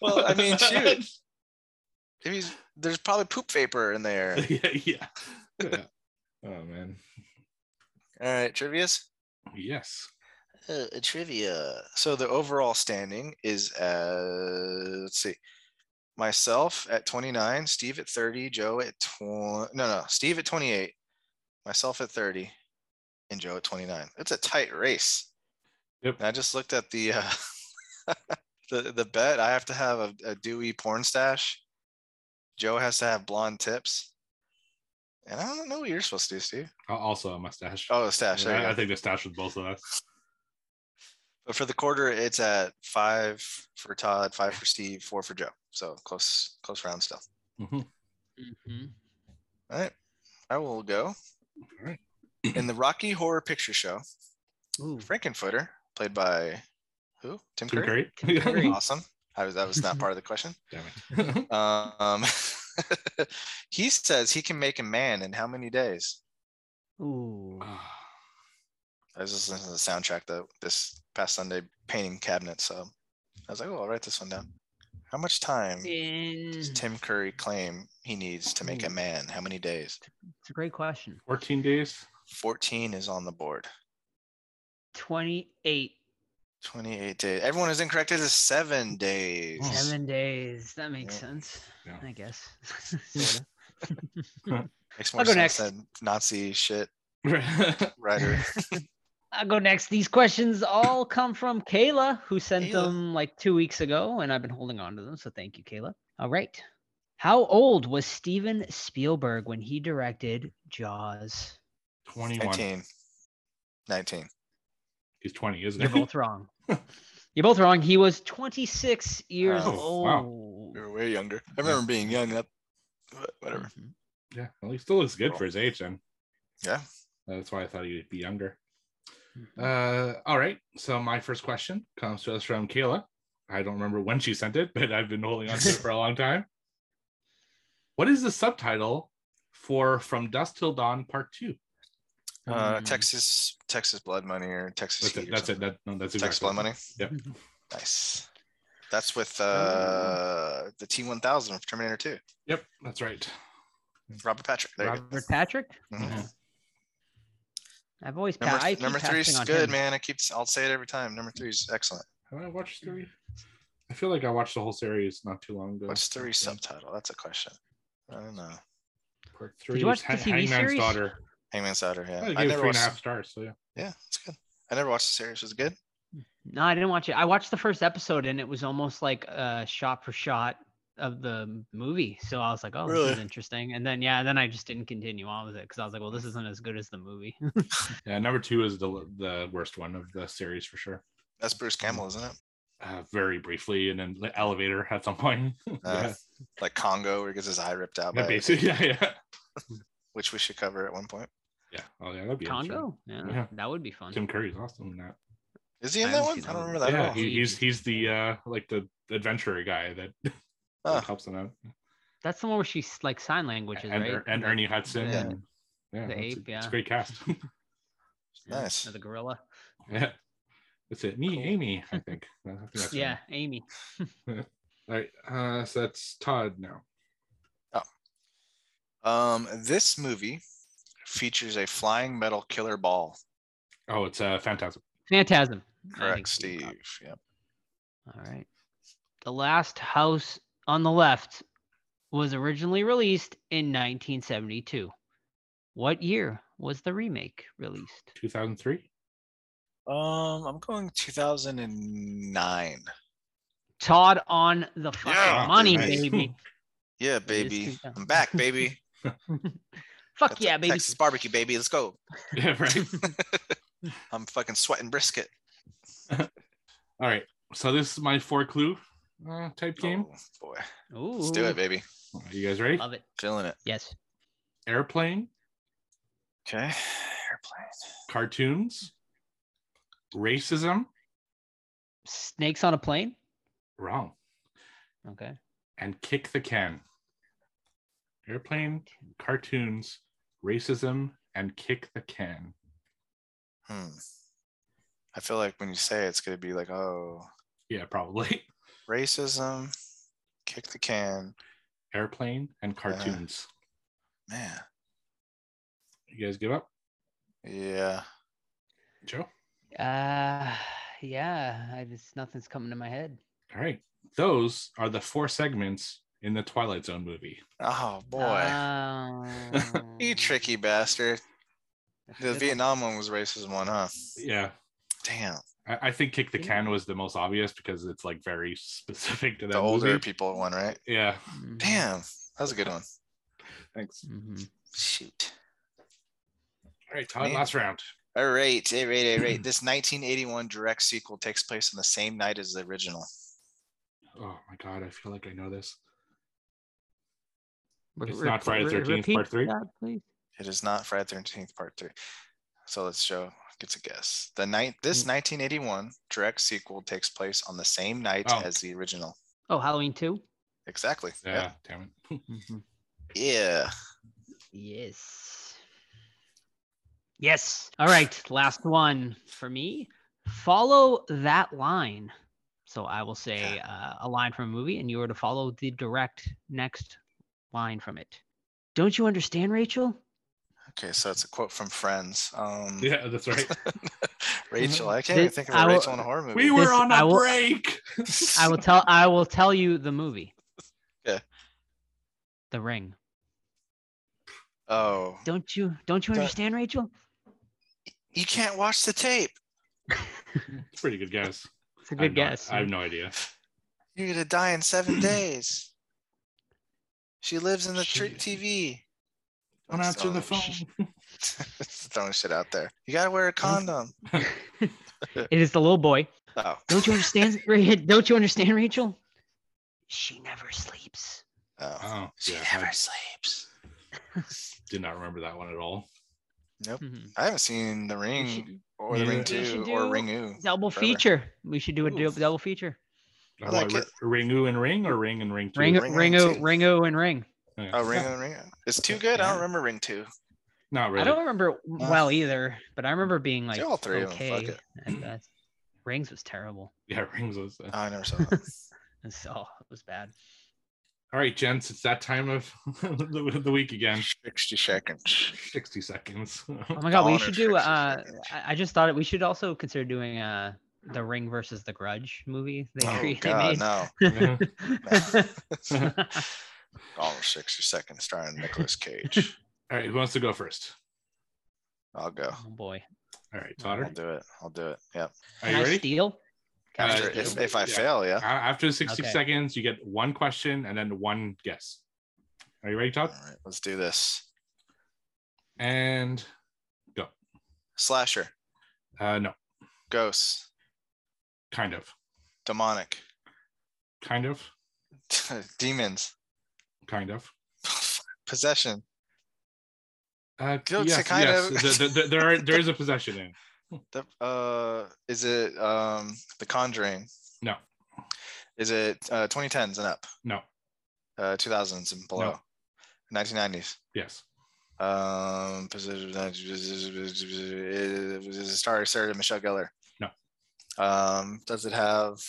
well, I mean, shoot. There's probably poop vapor in there. yeah, yeah. Yeah. Oh man. All right, trivia's. Yes. Uh, trivia. So the overall standing is uh let's see. Myself at 29, Steve at 30, Joe at 20. No, no, Steve at 28, myself at 30, and Joe at 29. It's a tight race. Yep. And I just looked at the uh the the bet. I have to have a, a Dewey porn stash. Joe has to have blonde tips. And I don't know what you're supposed to do, Steve. Also a mustache. Oh, a stash. You I. I think the stash was both of us. But for the quarter, it's at five for Todd, five for Steve, four for Joe. So close, close round still. Mhm. Mhm. All right. I will go. All right. In the Rocky Horror Picture Show, Ooh. Frank-N-Furter, played by who? Tim, Tim Curry. Curry. Tim Curry. Awesome. I was that was not part of the question. Damn it. Um, he says he can make a man in how many days? Ooh. I was listening to the soundtrack though this past Sunday painting cabinet, So I was like, oh, I'll write this one down. How much time In... does Tim Curry claim he needs to make a man? How many days? It's a great question. 14 days. 14 is on the board. 28. 28 days. Everyone is incorrect. It is seven days. Seven days. That makes Yeah. sense. Yeah. I guess. Makes more I'll go sense next. than Nazi shit yeah. writer. I'll go next. These questions all come from Kayla, who sent Kayla. them like two weeks ago, and I've been holding on to them. So thank you, Kayla. All right. How old was Steven Spielberg when he directed Jaws? 21. 19. 19. He's 20, isn't it? You're he? both wrong. You're both wrong. He was 26 years Oh, wow. old. We were way younger. I remember being young. That, whatever. Mhm. Yeah. Well, he still looks good for his age then. Yeah. That's why I thought he'd be younger. Mhm. Uh, all right. So my first question comes to us from Kayla. I don't remember when she sent it, but I've been holding on to it for a long time. What is the subtitle for From Dusk Till Dawn Part Two? Uh, Mm. Texas, Texas Blood Money or Texas That's it. That's it. That, no, that's Texas Blood Money. Yep. Nice. That's with uh the T1000 from Terminator 2. Yep. That's right. Robert Patrick. There. Robert Patrick. Mhm. Yeah. I've always pa- Number, I keep number three is good, him. man. I keep I'll say it every time. Number three is excellent. Have I watched three? I feel like I watched the whole series not too long ago. What's three Yeah. subtitle? That's a question. I don't know. Part three. Did you watch the Ha- TV Hangman's series? Daughter. Hangman's Daughter. Yeah, I I, gave it never three and a watched. half stars. So yeah. Yeah, it's good. I never watched the series. Was it good? No, I didn't watch it. I watched the first episode and it was almost like a shot for shot of the movie. So I was like, oh, this is interesting. And then, yeah, then I just didn't continue on with it because I was like, well, this isn't as good as the movie. Yeah. Number two is the the worst one of the series for sure. That's Bruce Campbell, isn't it? Uh, very briefly, and then the elevator at some point. Uh, yeah. Like Congo, where he gets his eye ripped out. Yeah, by, basically. Yeah. Yeah. which we should cover at one point. Yeah. Oh yeah, that'd be interesting. Congo? Yeah, Yeah. that would be fun. Tim Curry's awesome in that. Is he in I that one? I don't remember that at yeah, all. he, he's he's the uh like the adventurer guy that, that Oh. helps them out. That's the one where she's like sign languages, and, right? And Ernie Hudson. the- and, yeah, the it's, a, ape, it's a great cast. Nice. or the gorilla. yeah. That's it. Me, Cool. Amy, I think. I think Yeah, Amy. name. All right. Uh so that's Todd now. Oh. Um, this movie features a flying metal killer ball. Oh, it's uh Phantasm. Phantasm. Correct, think Steve got Steve. Yep. All right. The Last House on the Left was originally released in 1972. What year was the remake released? 2003. Um, I'm going 2009. Todd on the fucking Yeah, money, nice. baby. Yeah, baby. I'm back, baby. Fuck That's yeah, baby. Texas barbecue, baby. Let's go. Yeah, right. I'm fucking sweating brisket. All right. So this is my four clue uh, type game. Oh, boy. Ooh, Let's do it, baby. Are you guys ready? Love it. Feeling it. Yes. Airplane, Okay. Airplane. cartoons, racism, Snakes on a plane. wrong, Okay. and kick the can. Airplane, cartoons, racism, and kick the can. Hmm. I feel like when you say it, it's gonna be like, oh, Yeah, probably. racism, kick the can. Airplane and cartoons. Man. You guys give up? Yeah. Joe? Uh, yeah. I just nothing's coming to my head. All right. Those are the four segments in the Twilight Zone movie. Oh boy. Um, you tricky bastard. The Vietnam one was racist one, huh? Yeah. Damn. I, I think kick the can was the most obvious because it's like very specific to that The older movie. people one, right? Yeah. Mhm, Damn. That was a good one. Thanks. mhm. Shoot. All right, Todd, Me? last round. All right, all right, all right. This 1981 direct sequel takes place on the same night as the original. Oh my god, I feel like I know this. Re- It's re- not Friday the re- 13th, part three? that. It is not Friday 13th Part 3. So let's show gets a guess. The night this Mm. 1981 direct sequel takes place on the same night Oh. as the original. Oh, Halloween 2? Exactly. Yeah, damn it. Yeah. Yes. Yes. All right. Last one for me. Follow that line. So I will say uh, a line from a movie, and you are to follow the direct next line from it. Don't you understand, Rachel? Okay, so it's a quote from Friends. Um Yeah, that's right. Rachel. I can't even This- think of I a will- Rachel in a horror movie. we were This- on I a will- break. I will tell. I will tell you the movie. Yeah. The Ring. Oh, Don't you? Don't you Don't- understand, Rachel? you can't watch the tape. It's a pretty good guess. It's a I have good no- guess. I have no idea. You're gonna die in seven days. She lives in the tr- Shit. TV. Don't answer the throwing- phone. throwing shit out there. You gotta wear a condom. it is the little boy. Oh, Don't you understand? Ra- Don't you understand, Rachel? She never sleeps. oh. Oh, She yeah. never I sleeps. did not remember that one at all. Nope. Mhm. I haven't seen The Ring should- or The Yeah. Ring Two or do Ringu. double forever. feature. We should do a dou- Ooh. double feature. I Uh, like what, it. Ringu and Ring or Ring and Ring two? Ring, Ring and Ringu, two. Ringu, and Ring. Yeah. Oh, Ring Yeah, and Ring. It's too good. I don't remember Ring Two. Not really. I don't remember well either, but I remember being like Do all three of 'em, fuck okay. it. at best. Rings was terrible, Yeah, Rings was. Uh... Oh, I never saw that. and so it was bad. All right, gents, it's that time of the, the week again. 60 seconds. 60 seconds. Oh my god, we Honor should do. 60 Uh, seconds. I I just thought it, we should also consider doing uh the Ring versus the Grudge movie. They, Oh cre- they God, made. no. All 60 seconds starring Nicolas Cage. All right, who wants to go first? I'll go. oh boy, All right, I'll do it. I'll do it. Yep. Are can you I ready? steal? After, Uh, if, if I yeah. fail, yeah. After 60 Okay. seconds, you get one question and then one guess. Are you ready, Todd? right, let's do this. And go. Slasher, uh, no, ghosts, kind of, demonic, kind of, demons, kind of. possession. Uh, yes, kind yes. of- Th- th- th- there, are, there is a possession in. The, uh, is it um The Conjuring? No, Is it uh 2010s and up? no, Uh, 2000s and below? 1990s. yes, Um, position- is it star Sarah Michelle Gellar? No. Um, does it have?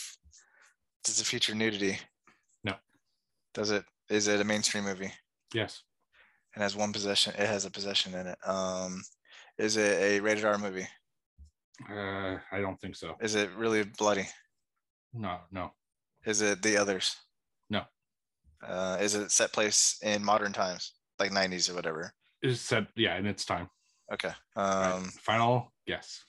Does it feature nudity? No. Does it? Is it a mainstream movie? yes, and has one possession. It has a possession in it. Um, is it a rated R movie? uh, I don't think so. Is it really bloody? No, no, Is it the others? No. Uh, is it set place in modern times, like 90s or whatever? it's set, yeah, and it's time. Okay. All right, Um, Final guess.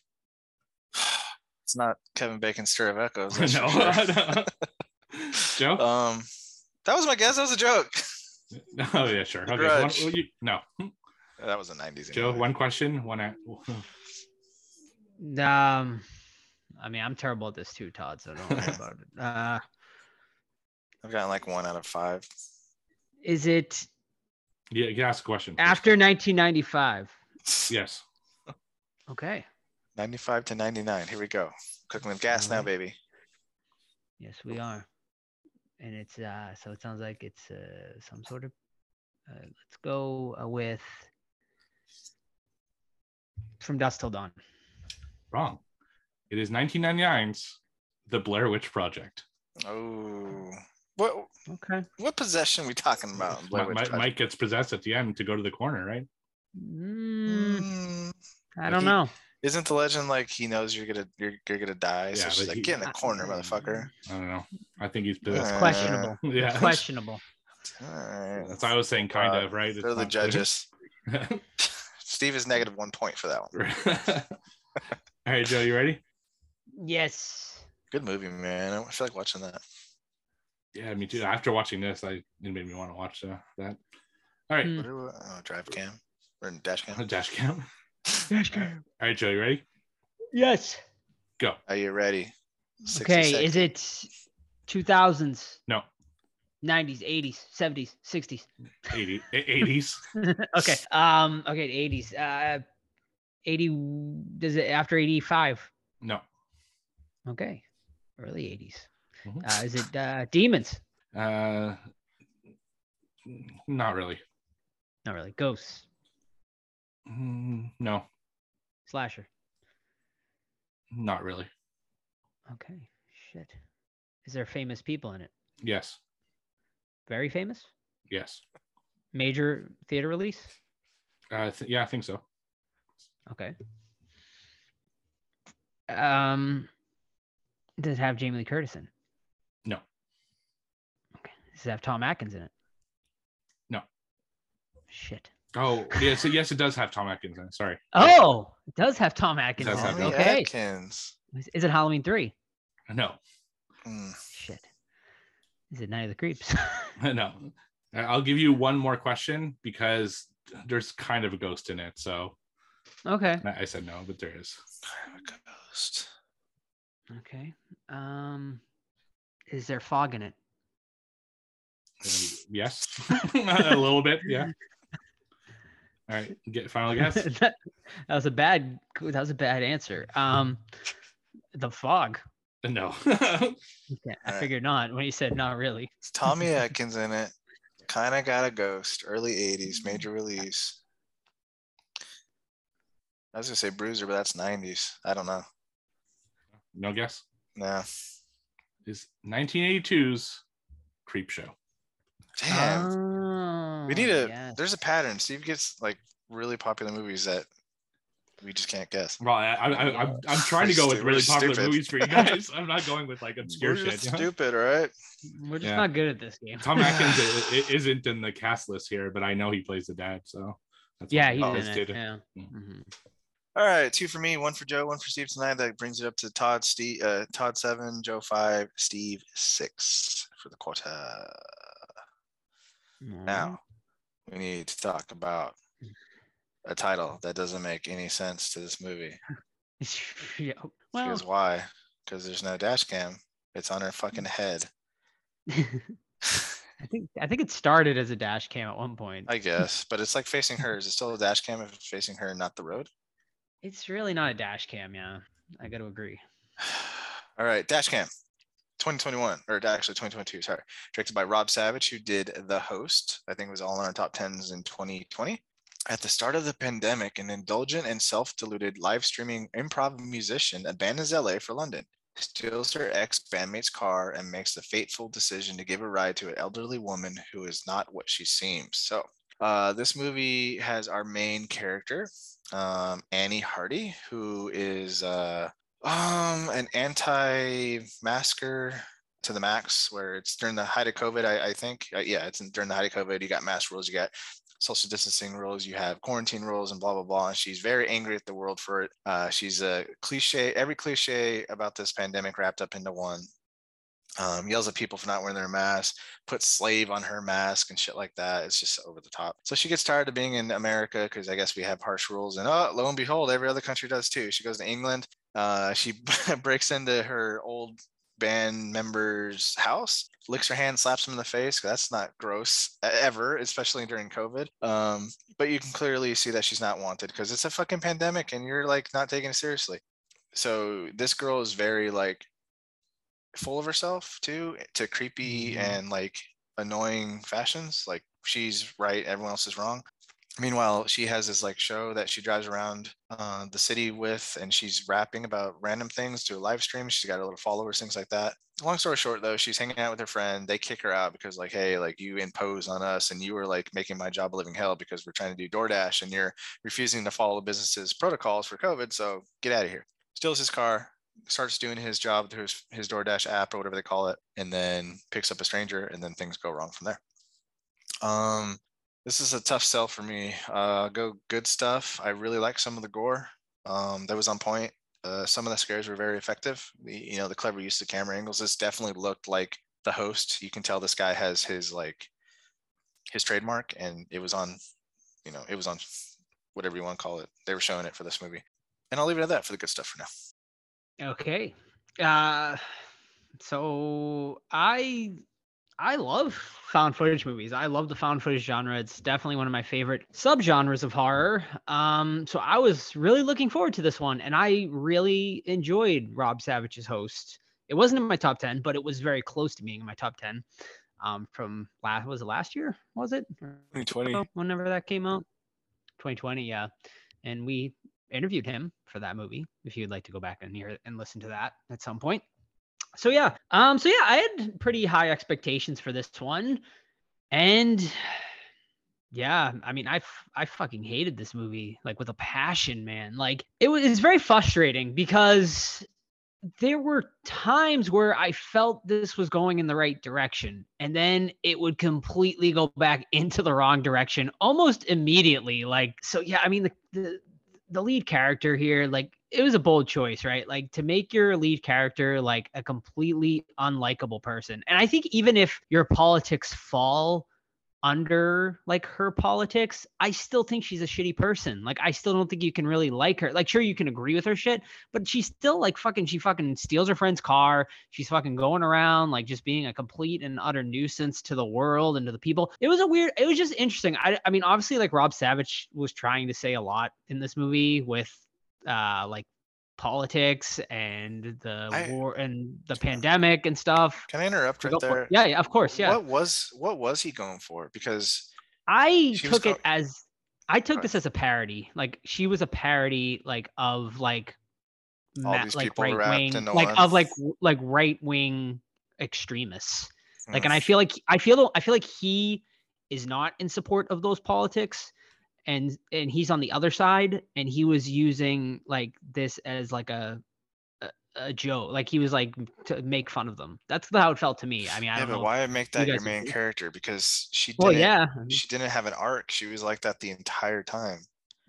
it's not Kevin Bacon's Stir of Echoes. no, sure. Joe. Um, that was my guess. That was a joke. oh yeah, sure. The Okay, one, Grudge. well, you, no, That was the 90s. Joe. anyway. One question, one. a- Um, I mean, I'm terrible at this too, Todd. So don't worry about it. Uh, I've gotten like one out of five. is it Yeah, you can ask a question. after 1995? Yes. Okay. 95 to 99. Here we go. Cooking with gas now, baby. Yes, we are. And it's uh so it sounds like it's uh some sort of uh, let's go uh, with from dusk till dawn. Wrong. It is 1999's The Blair Witch Project. Oh. What Okay. what possession we talking about? Blair Witch Mi- Mike gets possessed at the end to go to the corner, right? Mm, Mm, I don't he- know. Isn't the legend like he knows you're gonna you're, you're gonna die? So Yeah, she's like, he- get in the I- corner, motherfucker. I don't know. I think he's Uh. Questionable. yeah. Questionable. Alright. That's why I was saying kind Uh, of, right? It's They're the judges. Steve is negative one point for that one. All right, Joe, you ready? Yes. Good movie, man. I feel like watching that. Yeah, me too. After watching this, I it made me want to watch uh, that. All right. What oh, drive cam or dash cam. dash cam. All right, Joe, you ready? Yes. Go. Are you ready? 60 Okay, is it 2000s, No, 90s, 80s, 70s, 60s? 80, 80s. okay. Um okay, 80s. Uh 80 does it after 85? No. Okay. Early 80s. Mhm. Uh, is it uh demons? Uh, not really. Not really. Ghosts. Mm, No, Slasher. not really. Okay. Shit. Is there famous people in it? Yes, Very famous? yes. Major theater release? Uh, th- yeah, I think so. Okay. Um does it have Jamie Lee Curtis in? it? No. Okay. Does it have Tom Atkins in it? No. Shit. Oh, yes, yes, it does have Tom Atkins in it. Sorry. Oh, it does have Tom Atkins does have Tom Okay. Atkins. Is, is it Halloween 3? No, Hmm. Shit. Is it Night of the Creeps? no. I- I'll give you one more question because there's kind of a ghost in it. So okay. I I said no, but there is. Kind of a ghost. Okay. Um is there fog in it? Uh, Yes, a little bit. Yeah. All right. Get final guess. that, that was a bad that was a bad answer. Um the fog. No. Okay, I Alright. figured not when you said not really. It's Tommy Atkins in it. Kind of got a ghost. Early 80s, major release. I was gonna say Bruiser, but that's 90s. I don't know. no guess. No. Is 1982's Creepshow. Damn. We need Oh, a. yes. There's a pattern. Steve gets like really popular movies that we just can't guess. Well, I, I, I, I'm, I'm trying to go with really popular stupid. movies for you guys. I'm not going with like obscure We're shit. just you know? stupid, right? We're just Yeah. not good at this game. Tom Atkins i- i- isn't in the cast list here, but I know he plays the dad, so that's yeah, why he's I in it. Yeah. Yeah. Mhm. All right, two for me, one for Joe, one for Steve tonight. That brings it up to Todd, Steve, uh, Todd seven, Joe five, Steve six for the quarter. Now we need to talk about a title that doesn't make any sense to this movie. yeah. Well, Because why? Because there's no dash cam. It's on her fucking mm. head. I think I think it started as a dash cam at one point. I guess, but it's like facing her. Is it still a dash cam if it's facing her and not the road? It's really not a dash cam, yeah. I got to agree. All right, dash cam. 2021, or actually 2022, sorry. Directed by Rob Savage, who did The Host. I think it was all in our top 10s in 2020. At the start of the pandemic, an indulgent and self deluded live streaming improv musician abandons LA for London, steals her ex bandmate's car, and makes the fateful decision to give a ride to an elderly woman who is not what she seems. So, uh, this movie has our main character, um, Annie Hardy, who is uh, um, an anti-masker to the max, where it's during the height of COVID. I, I think, uh, yeah, it's in, during the height of COVID. You got mask rules, you got social distancing rules, you have quarantine rules, and blah blah blah. And she's very angry at the world for it. Uh, she's a cliche, every cliche about this pandemic wrapped up into one. Um, yells at people for not wearing their mask, puts slave on her mask and shit like that. It's just over the top. So she gets tired of being in America because I guess we have harsh rules. And oh, lo and behold, every other country does too. She goes to England. Uh, she breaks into her old band member's house, licks her hand, slaps him in the face. That's not gross ever, especially during COVID. Um, but you can clearly see that she's not wanted because it's a fucking pandemic and you're like not taking it seriously. So this girl is very like full of herself too, to creepy Mhm. and like annoying fashions. Like she's right, everyone else is wrong. Meanwhile, she has this like show that she drives around uh, the city with, and she's rapping about random things to a live stream. She's got a little followers, things like that. Long story short, though, she's hanging out with her friend. They kick her out because, like, hey, like you impose on us, and you were like making my job a living hell because we're trying to do DoorDash, and you're refusing to follow the business's protocols for COVID. So get out of here. Steals his car, starts doing his job through his, his DoorDash app or whatever they call it, and then picks up a stranger, and then things go wrong from there. Um, this is a tough sell for me. Uh, go good stuff. I really like some of the gore. Um, that was on point. Uh, some of the scares were very effective. The, you know, the clever use of camera angles. This definitely looked like the host. You can tell this guy has his like his trademark, and it was on, you know, it was on whatever you want to call it. They were showing it for this movie, and I'll leave it at that for the good stuff for now. Okay. Uh so I I love found footage movies. I love the found footage genre. It's definitely one of my favorite subgenres of horror. Um so I was really looking forward to this one and I really enjoyed Rob Savage's host. It wasn't in my top 10, but it was very close to being in my top 10. Um from last was it last year? Was it? Or 2020. whenever that came out 2020 yeah and we interviewed him for that movie if you'd like to go back and hear and listen to that at some point so yeah um so yeah i had pretty high expectations for this one and yeah i mean i f- i fucking hated this movie like with a passion man like it was it's very frustrating because there were times where I felt this was going in the right direction, and then it would completely go back into the wrong direction almost immediately. Like, so yeah, I mean, the, the the lead character here, like, it was a bold choice, right? Like to make your lead character like a completely unlikable person. And I think even if your politics fall under like her politics, I still think she's a shitty person. Like I still don't think you can really like her. Like sure you can agree with her shit, but she's still like fucking she fucking steals her friend's car. She's fucking going around like just being a complete and utter nuisance to the world and to the people. It was a weird it was just interesting. I I mean obviously like Rob Savage was trying to say a lot in this movie with uh like politics and the I- war and the pandemic and stuff. Can I interrupt right Go for it. there? Yeah, yeah, of course, yeah. What was what was he going for? Because I took it go- as I took Right. this as a parody. Like she was a parody, like of like All ma- these like people right wing, like one. of like like right wing extremists. Like, and mm, I feel like I feel I feel like he is not in support of those politics, and and he's on the other side, and he was using like this as like a a, a joke. Like he was like to make fun of them. That's how it felt to me. I mean, I yeah, don't but know. why make that your main character? Because she Well, didn't. yeah, She didn't have an arc. She was like that the entire time.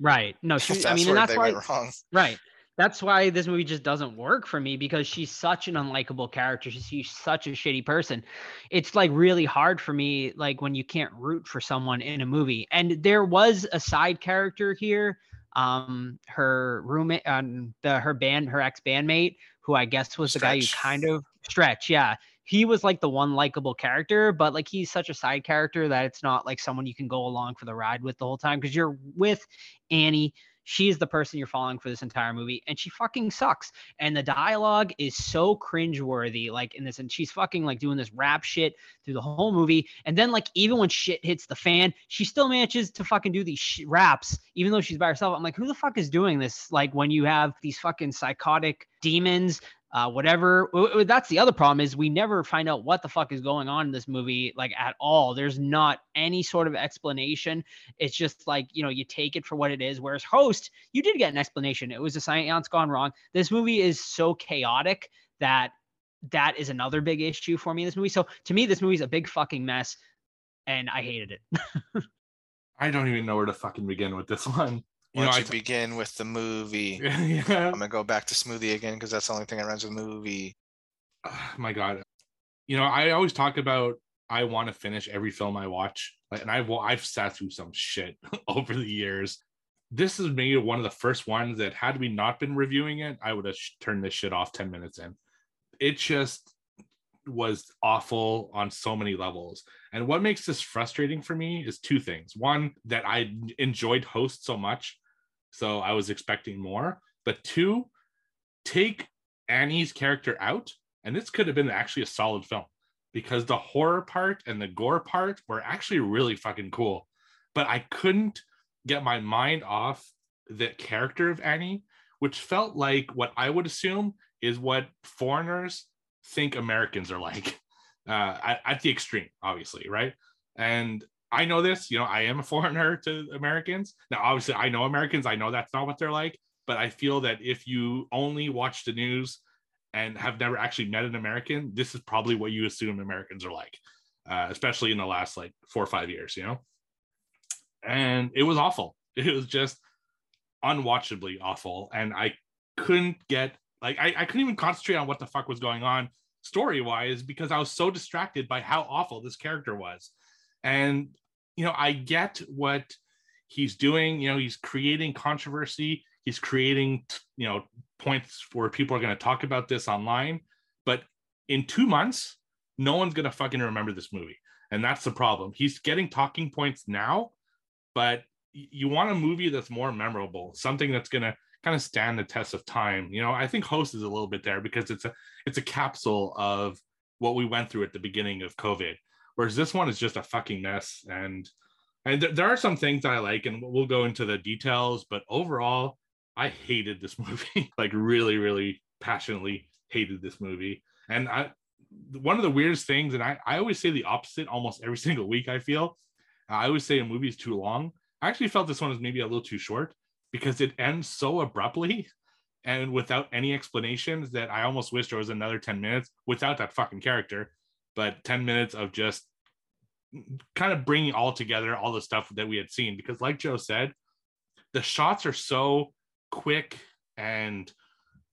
right. No, she, I mean, and where that's they why. wrong. Right. That's why this movie just doesn't work for me because she's such an unlikable character. She's, she's such a shitty person. It's like really hard for me, like when you can't root for someone in a movie. And there was a side character here, um, her roommate, um, the her band, her ex bandmate, who I guess was the guy you kind of stretch. Yeah, he was like the one likable character, but like he's such a side character that it's not like someone you can go along for the ride with the whole time because you're with Annie. She's the person you're following for this entire movie, and she fucking sucks. And the dialogue is so cringeworthy, like in this, and she's fucking like doing this rap shit through the whole movie. And then like even when shit hits the fan, she still manages to fucking do these sh- raps, even though she's by herself. I'm like, who the fuck is doing this? Like when you have these fucking psychotic demons uh, whatever. That's the other problem is we never find out what the fuck is going on in this movie, like at all. There's not any sort of explanation. It's just like you know you take it for what it is. Whereas Host, you did get an explanation. It was a science gone wrong. This movie is so chaotic that that is another big issue for me in this movie. So to me, this movie's a big fucking mess, and I hated it. I don't even know where to fucking begin with this one. You Why know, don't I you t- begin with the movie? yeah. I'm gonna go back to Smoothie again because that's the only thing that runs with the movie. Ah, my god you know i always talk about i want to finish every film i watch like, and i've wa- i've sat through some shit over the years this is maybe one of the first ones that had we not been reviewing it i would have sh- turned this shit off 10 minutes in it just was awful on so many levels. And what makes this frustrating for me is two things. One, that I enjoyed Host so much, so I was expecting more. But two, take Annie's character out, and this could have been actually a solid film because the horror part and the gore part were actually really fucking cool. But I couldn't get my mind off the character of Annie, which felt like what I would assume is what foreigners think Americans are like uh, at, at the extreme, obviously, right? And I know this, you know, I am a foreigner to Americans. Now, obviously, I know Americans, I know that's not what they're like, but I feel that if you only watch the news and have never actually met an American, this is probably what you assume Americans are like, uh, especially in the last like four or five years, you know? And it was awful. It was just unwatchably awful. And I couldn't get, like, I, I couldn't even concentrate on what the fuck was going on story wise because I was so distracted by how awful this character was. And, you know, I get what he's doing. You know, he's creating controversy, he's creating, you know, points where people are going to talk about this online. But in two months, no one's going to fucking remember this movie. And that's the problem. He's getting talking points now, but you want a movie that's more memorable, something that's going to kind of stand the test of time. You know, I think Host is a little bit there because it's a it's a capsule of what we went through at the beginning of COVID. Whereas this one is just a fucking mess. And and th- there are some things I like, and we'll go into the details. But overall, I hated this movie. like really, really passionately hated this movie. And I one of the weirdest things, and I, I always say the opposite almost every single week, I feel. I always say a movie is too long. I actually felt this one was maybe a little too short because it ends so abruptly and without any explanations that I almost wish there was another 10 minutes without that fucking character, but 10 minutes of just kind of bringing all together all the stuff that we had seen. Because, like Joe said, the shots are so quick and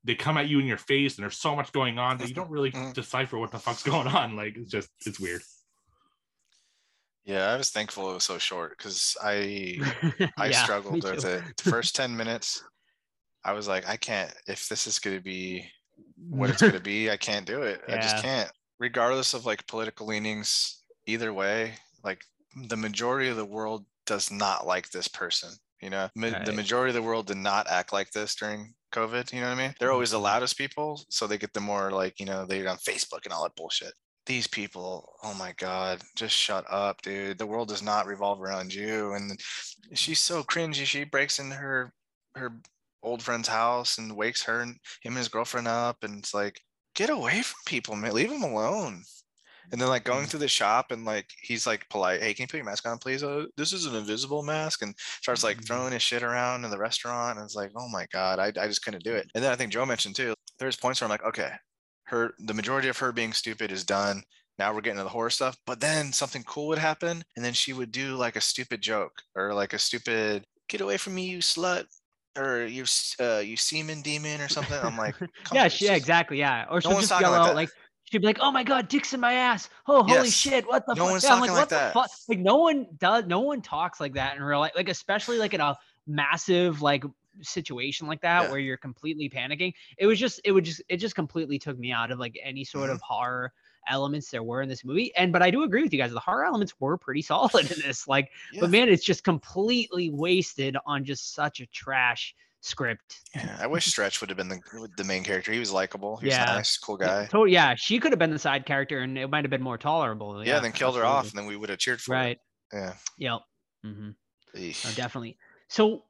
they come at you in your face, and there's so much going on that you don't really Mm-hmm. decipher what the fuck's going on. Like, it's just, it's weird. Yeah, I was thankful it was so short because I I Yeah, struggled with it. The first 10 minutes, I was like, I can't, if this is going to be what it's going to be, I can't do it. I just can't. Regardless of like political leanings, either way, like the majority of the world does not like this person. You know, Ma- the majority of the world did not act like this during COVID. You know what I mean? They're always the Mhm. loudest people. So they get the more like, you know, they're on Facebook and all that bullshit these people, oh my God, just shut up, dude. The world does not revolve around you. And she's so cringy. She breaks into her her old friend's house and wakes her and him and his girlfriend up. And it's like, get away from people, man. Leave them alone. And then like going Mhm. through the shop and like he's like polite, hey, can you put your mask on, please? Oh, this is an invisible mask, and starts like Mhm. throwing his shit around in the restaurant. And it's like, oh my God, I, I just couldn't do it. And then I think Joe mentioned too, there's points where I'm like, okay, her the majority of her being stupid is done. Now we're getting to the horror stuff. But then something cool would happen, and then she would do like a stupid joke or like a stupid "get away from me, you slut," or "you uh, you semen demon" or something. I'm like, yeah, she, yeah, exactly, yeah. Or she'll just yell out like she'd be like, "Oh my god, dick's in my ass! Oh, holy Yes. shit, what the No fuck?" one's Yeah, I'm like, like what the that. fuck? Like no one does, no one talks like that in real life. Like especially like in a massive like situation like that Yeah. where you're completely panicking. It was just, it would just, it just completely took me out of like any sort Mm-hmm. of horror elements there were in this movie. And but I do agree with you guys, the horror elements were pretty solid in this. Like, Yeah. but man, it's just completely wasted on just such a trash script. Yeah, I wish Stretch would have been the the main character. He was likable. He was Yeah. nice, cool guy. So yeah, she could have been the side character, and it might have been more tolerable. Yeah, then killed her off, and then we would have cheered for Right. it. Yeah. Yep. Mm-hmm. Eesh. No, definitely. So,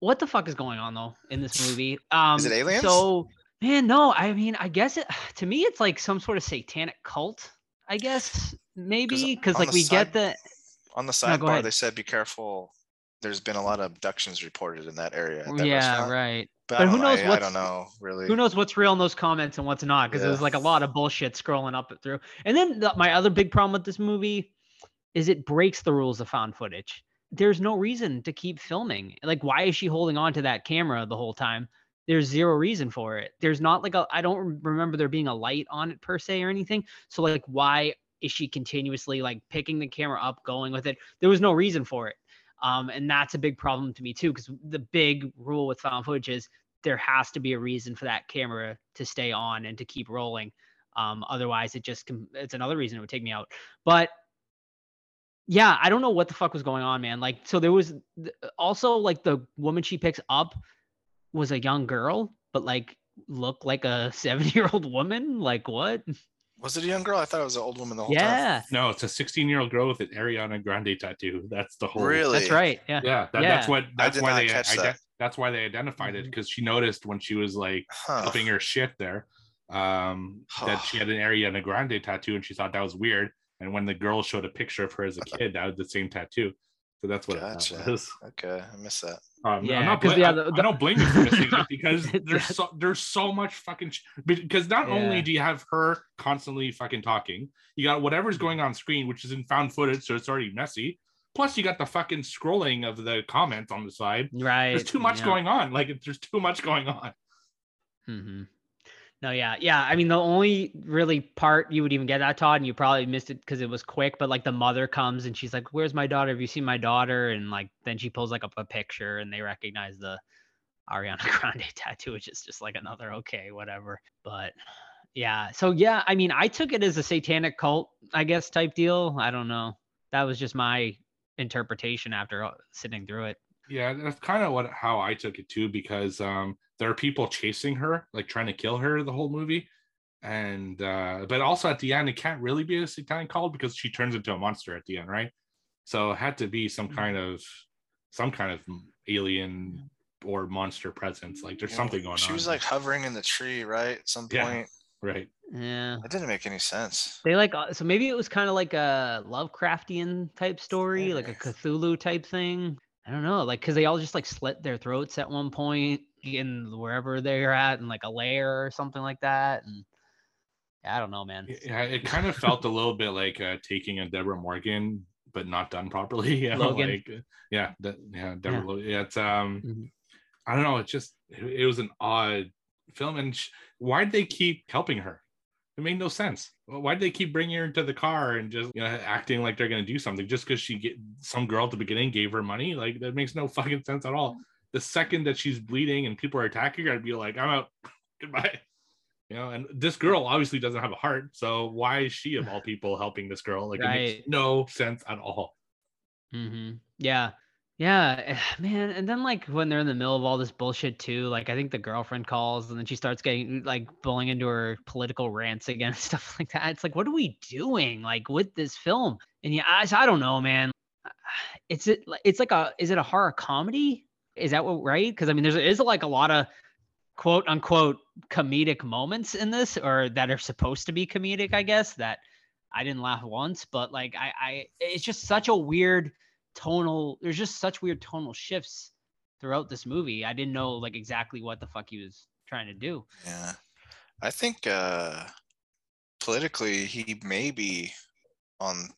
what the fuck is going on though in this movie? Um, it aliens? So, man, no. I mean, I guess it. To me, it's like some sort of satanic cult. I guess maybe because like we side- get the. On the sidebar, ahead. they said be careful. There's been a lot of abductions reported in that area. that Yeah, restaurant. right. But, But who knows I, I don't know really. Who knows what's real in those comments and what's not? Because Yeah. there's like a lot of bullshit scrolling up it through. And then the, my other big problem with this movie is it breaks the rules of found footage. There's no reason to keep filming. Like, why is she holding on to that camera the whole time? There's zero reason for it. There's not like a. I don't remember there being a light on it per se or anything. So like, why is she continuously like picking the camera up, going with it? There was no reason for it. Um, and that's a big problem to me too, because the big rule with found footage is there has to be a reason for that camera to stay on and to keep rolling. Um, otherwise, it just com- it's another reason it would take me out. But yeah, I don't know what the fuck was going on, man. Like, so there was th- also like the woman she picks up was a young girl, but like looked like a 70 year old woman. Like, what? Was it a young girl? I thought it was an old woman the whole time. Yeah, No, it's a 16 year old girl with an Ariana Grande tattoo. That's the whole. Really? that's right. Yeah. Yeah, that, Yeah. that's what. That's why they. catch ide- that. that's why they identified it because she noticed when she was like Huh. helping her shit there, um, that she had an Ariana Grande tattoo, and she thought that was weird. And when the girl showed a picture of her as a kid, that was the same tattoo. So that's what Gotcha. it was. Okay, I missed that. Um, Yeah, I'm not yeah, I, the- I the- don't blame you for missing it because there's so there's so much fucking sh- because not only do you have her constantly fucking talking, you got whatever's going on screen, which is in found footage, so it's already messy. Plus, you got the fucking scrolling of the comments on the side. Right. There's too much yeah. going on. Like there's too much going on. hmm No, yeah, yeah. I mean, the only really part you would even get that Todd, and you probably missed it because it was quick. But like the mother comes and she's like, "Where's my daughter? Have you seen my daughter?" And like then she pulls like up a picture and they recognize the Ariana Grande tattoo, which is just like another okay, whatever. But yeah, so yeah, I mean, I took it as a satanic cult, I guess, type deal. I don't know. That was just my interpretation after uh, sitting through it. Yeah, that's kind of what how I took it too, because um, there are people chasing her, like trying to kill her the whole movie, and uh, but also at the end it can't really be a satanic cult because she turns into a monster at the end, right? So it had to be some kind of some kind of alien or monster presence. Like there's Yeah, something going She on. She was like hovering in the tree, right? At some Yeah. point. right. Yeah. That didn't make any sense. They like uh, so maybe it was kind of like a Lovecraftian type story, like a Cthulhu type thing. I don't know, like because they all just like slit their throats at one point in wherever they're at, in like a lair or something like that. And yeah, I don't know, man. Yeah, it kind of felt a little bit like uh, taking a Deborah Morgan, but not done properly. You know, Logan. like yeah, that, yeah, Deborah. Yeah. Lo- Yeah, it's um, Mhm. I don't know. It just it, it was an odd film, and sh- why'd they keep helping her? It made no sense. Why'd they keep bringing her into the car and just you know acting like they're gonna do something just because she get some girl at the beginning gave her money? Like that makes no fucking sense at all. The second that she's bleeding and people are attacking her, I'd be like, I'm out. Goodbye. You know, and this girl obviously doesn't have a heart, so why is she of all people helping this girl? Like it makes no sense at all. hmm Yeah. Yeah, man. And then like when they're in the middle of all this bullshit too, like I think the girlfriend calls and then she starts getting like bullying into her political rants again and stuff like that. It's like, what are we doing like with this film? And yeah, I, I don't know, man. It's it. It's like a. Is it a horror comedy? Is that what right? Because I mean, there's is like a lot of quote unquote comedic moments in this, or that are supposed to be comedic, I guess. That I didn't laugh once, but like I, I, it's just such a weird tonal there's just such weird tonal shifts throughout this movie i didn't know like exactly what the fuck he was trying to do Yeah. I think uh politically he may be on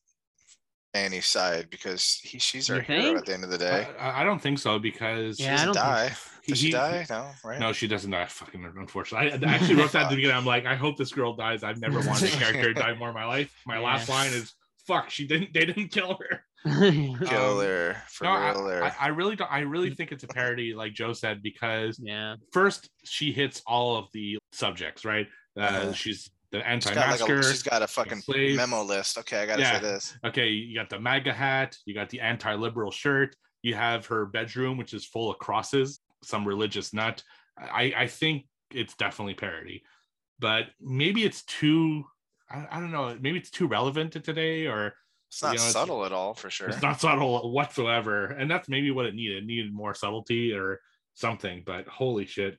Annie's side because he she's our You hero think? at the end of the day. I, I don't think so because She Yeah, I doesn't don't die. think Does she die? No, right? No, she doesn't die. Fucking unfortunately. I, I actually wrote that at the beginning. I'm like, I hope this girl dies. I've never wanted a character to die more in my life. My last line is, "Fuck, she didn't. They didn't kill her." Kill Um, her for No, I, real there. I, I really don't. I really think it's a parody, like Joe said, because yeah first she hits all of the subjects, right? Uh, Uh-huh. She's the she's got like anti-masker. she's got a fucking memo list. Okay, I gotta Yeah. say this. okay, you got the MAGA hat, you got the anti-liberal shirt, you have her bedroom, which is full of crosses, some religious nut. I, I think it's definitely parody, but maybe it's too. I, I don't know. Maybe it's too relevant to today, or It's not You know, it's- subtle at all for sure. it's not subtle whatsoever. And that's maybe what it needed. It needed more subtlety or something. But holy shit,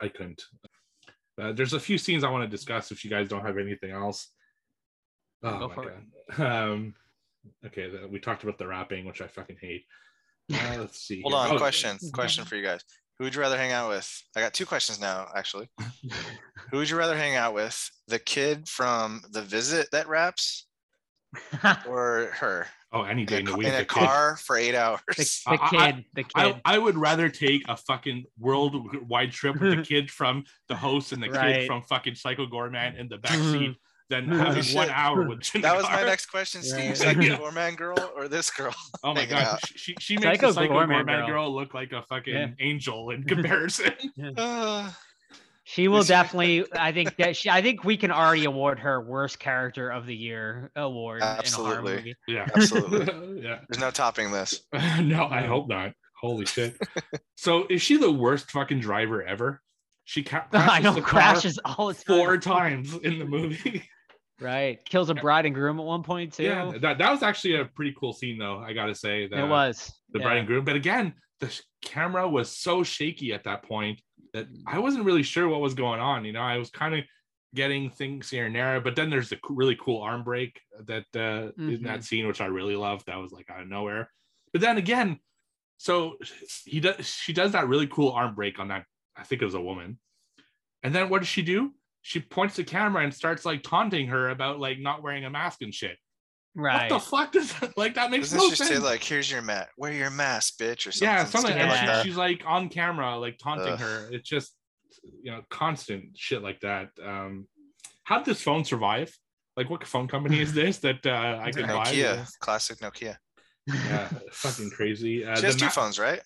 I couldn't. Uh, there's a few scenes I want to discuss if you guys don't have anything else. Oh Go my for it. Um, okay, the, we talked about the rapping, which I fucking hate. Uh, let's see. Hold here. on, Oh, question. Question for you guys. Who would you rather hang out with? I got two questions now, actually. Who would you rather hang out with? The kid from The Visit that raps, or her Oh, any day in in a, the ca- week. in a the kid. car for eight hours? the, I- the I- kid the kid I, I would rather take a fucking worldwide trip with the kid from the host and the kid from fucking Psycho Goreman in the back Mhm. than having Shit. one hour with in the That was my next question, Steve. Right. Psycho Yeah. Goreman girl or this girl? Oh my god, out. she she makes Psycho the Psycho Goreman Goreman, girl. girl. look like a fucking Yeah. angel in comparison. Uh, She will Is definitely. I think that she. I think we can already award her worst character of the year award in a Absolutely. movie. Yeah. Absolutely. yeah. There's no topping this. no, I hope not. Holy shit. so is she the worst fucking driver ever? She ca- crashes I know the car crashes all the time. four times in the movie. Right, kills a bride and groom at one point too. yeah, that, that was actually a pretty cool scene though. I gotta say that it was the yeah. bride and groom. But again, the sh- camera was so shaky at that point that I wasn't really sure what was going on. You know, I was kind of getting things here and there. But then there's the co- really cool arm break that uh, in Mm-hmm. that scene, which I really loved. That was like out of nowhere. But then again, so he does. She does that really cool arm break on that. I think it was a woman. And then what does she do? She points the camera and starts like taunting her about like not wearing a mask and shit. Right. What the fuck does that like? That makes Doesn't no she sense. say like, "Here's your mat. Wear your mask, bitch," or something? yeah, something. stupid And like she- that. she's like on camera, like taunting Ugh. her. It's just, you know, constant shit like that. Um, how did this phone survive? Like, what phone company is this that uh, I can buy? Nokia, classic Nokia. Yeah, fucking crazy. Uh, She has two ma- phones, right?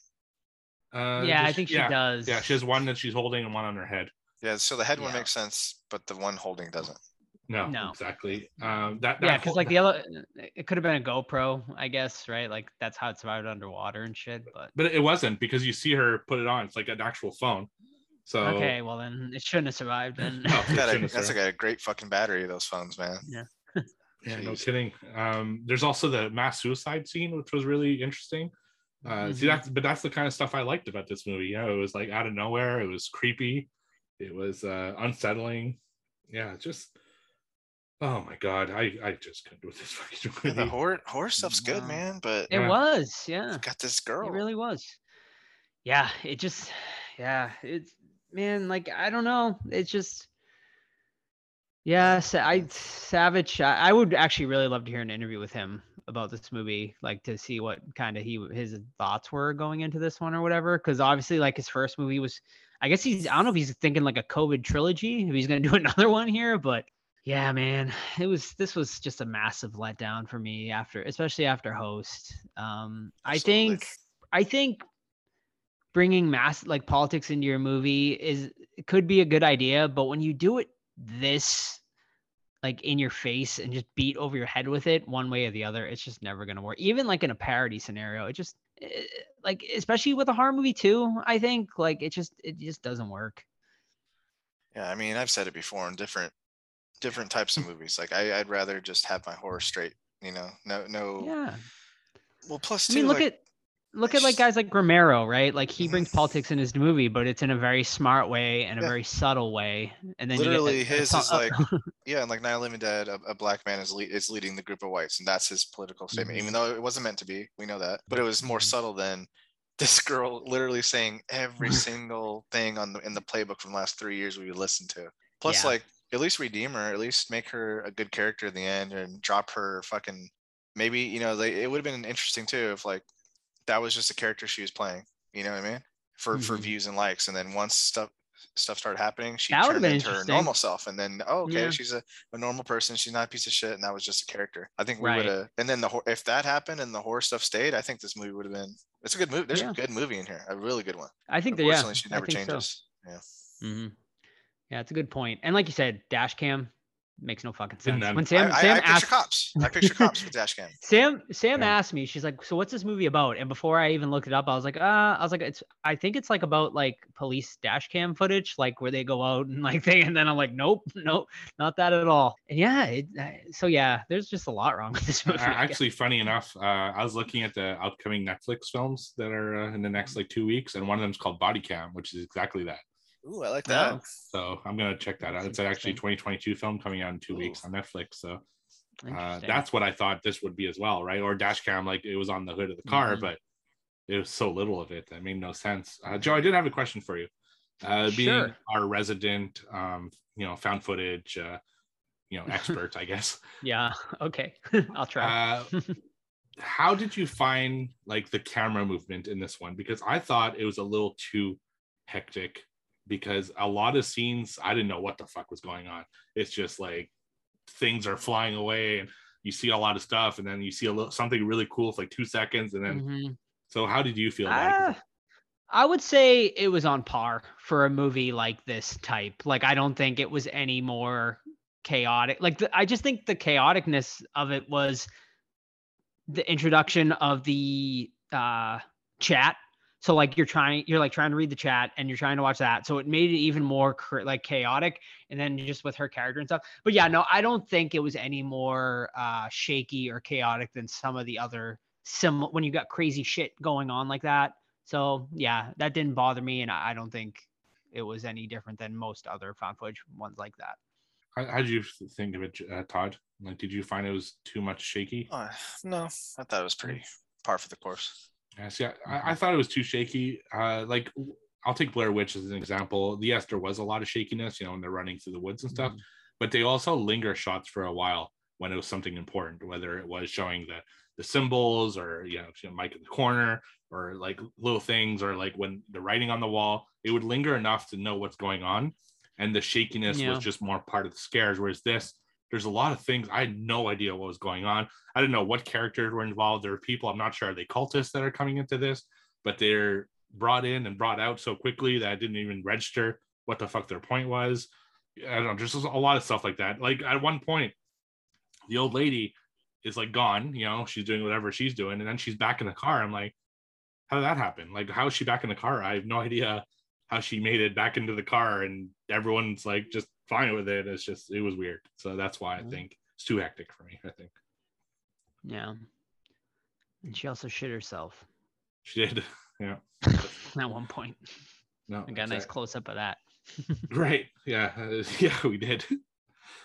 uh, yeah, I think she yeah, does. Yeah, she has one that she's holding and one on her head. Yeah. So the head one makes sense, but the one holding doesn't. No, No. exactly. Um, that, that Yeah, because like the other, it could have been a GoPro, I guess, right? Like that's how it survived underwater and shit. But but it wasn't because you see her put it on. It's like an actual phone. So okay, well then it shouldn't have survived. Then No, it Got a, that's survived. like a great fucking battery. Those phones, man. Yeah, yeah, no kidding. Um, there's also the mass suicide scene, which was really interesting. Uh, See, Mhm. that's but that's the kind of stuff I liked about this movie. Yeah, it was like out of nowhere. It was creepy. It was uh, unsettling. Yeah, just oh my god, I I just couldn't with this fucking Yeah, movie. the horror horror stuff's good, Wow. man. But it Yeah. was, yeah. got this girl. It really was. Yeah, it just yeah, it's man, like I don't know. It's just yeah, Sa- I Savage. I, I would actually really love to hear an interview with him about this movie, like to see what kind of he his thoughts were going into this one or whatever. Because obviously, like his first movie was, I guess he's I don't know if he's thinking like a COVID trilogy, if he's gonna do another one here, but yeah, man, it was this was just a massive letdown for me after, especially after Host. Um, I Absolutely. think I think bringing mass like politics into your movie is could be a good idea, but when you do it this like in your face and just beat over your head with it one way or the other, it's just never gonna work. Even like in a parody scenario, it just eh, like especially with a horror movie too. I think like it just it just doesn't work. Yeah, I mean, I've said it before in different different types of movies. Like I, I'd rather just have my horror straight. You know, no, no. Yeah. Well, plus I mean, look like, at look at like guys like Romero, right? Like he brings politics in his movie, but it's in a very smart way and a Yeah. very subtle way. And then Literally, you get, his is like yeah, and like Night of Living Dead, a, a black man is is leading the group of whites, and that's his political statement. Even though it wasn't meant to be, we know that, but it was more Mhm. subtle than this girl literally saying every single thing on the in the playbook from the last three years we listened to. Plus, Yeah. like at least redeem her, at least make her a good character in the end, and drop her fucking. Maybe you know they, it would have been interesting too if like that was just a character she was playing. You know what I mean? For for Mhm. views and likes, and then once stuff stuff started happening, she That turned into her normal self, and then oh okay, Yeah. she's a, a normal person. She's not a piece of shit, and that was just a character. I think we Right. would have. And then the if that happened and the horror stuff stayed, I think this movie would have been. It's a good movie. There's Yeah. a good movie in here, a really good one. I think that yeah, she never think so. changes. Yeah. hmm Yeah, it's a good point. And like you said, dash cam makes no fucking sense. end. When Sam I, I, Sam I picture asked cops. I picture cops with dash cam. Sam Sam Yeah. asked me, she's like, "So what's this movie about?" And before I even looked it up, I was like, "Uh, I was like, it's I think it's like about like police dash cam footage, like where they go out and like thing." And then I'm like, "Nope, nope, not that at all." And yeah, it, uh, so yeah, there's just a lot wrong with this Uh, movie. I guess. actually funny enough uh, i was looking at the upcoming netflix films that are uh, in the next like two weeks and one of them is called body cam which is exactly that Ooh, I like that. No. so i'm gonna check that out it's actually interesting. 2022 film coming out in two weeks on netflix so uh, that's what i thought this would be as well right or dash cam like it was on the hood of the car Mhm. but it was so little of it that made no sense uh, joe i did have a question for you uh, being Sure. our resident um, you know found footage uh, you know expert i guess yeah. Okay, I'll try. uh, how did you find like the camera movement in this one? Because I thought it was a little too hectic. Because a lot of scenes, I didn't know what the fuck was going on. It's just like things are flying away, and you see a lot of stuff, and then you see a little something really cool for like two seconds, and then. Mhm. So how did you feel? about it? 'Cause Ah, I would say it was on par for a movie like this type. Like I don't think it was any more chaotic. Like the, I just think the chaoticness of it was the introduction of the uh chat. So like you're trying you're like trying to read the chat and you're trying to watch that. So it made it even more like chaotic and then just with her character and stuff. But yeah, no, I don't think it was any more uh shaky or chaotic than some of the other sim when you got crazy shit going on like that. So yeah, that didn't bother me, and I I don't think it was any different than most other found footage ones like that. How, how did you think of it, uh, Todd? Like, did you find it was too much shaky? Uh, no, I thought it was pretty par for the course. Yeah, see, I, I thought it was too shaky. Uh, like, I'll take Blair Witch as an example. Yes, there was a lot of shakiness, you know, when they're running through the woods and stuff, Mhm. but they also linger shots for a while when it was something important, whether it was showing the the symbols or you know, you know, Mike in the corner or like little things or like when the writing on the wall, it would linger enough to know what's going on. And the shakiness Yeah. was just more part of the scares. Whereas this, there's a lot of things I had no idea what was going on. I didn't know what characters were involved. There are people I'm not sure are they cultists that are coming into this, but they're brought in and brought out so quickly that I didn't even register what the fuck their point was. I don't know, just a lot of stuff like that. Like at one point, the old lady is like gone, you know, she's doing whatever she's doing, and then she's back in the car. I'm like, how did that happen? Like, how is she back in the car? I have no idea how she made it back into the car, and everyone's like just fine with it. It's just it was weird. So that's why I Mhm. think it's too hectic for me. I think Yeah. And she also shit herself she did. Yeah. at one point. No. I got a nice right. close up of that. Right. Yeah. Yeah, we did.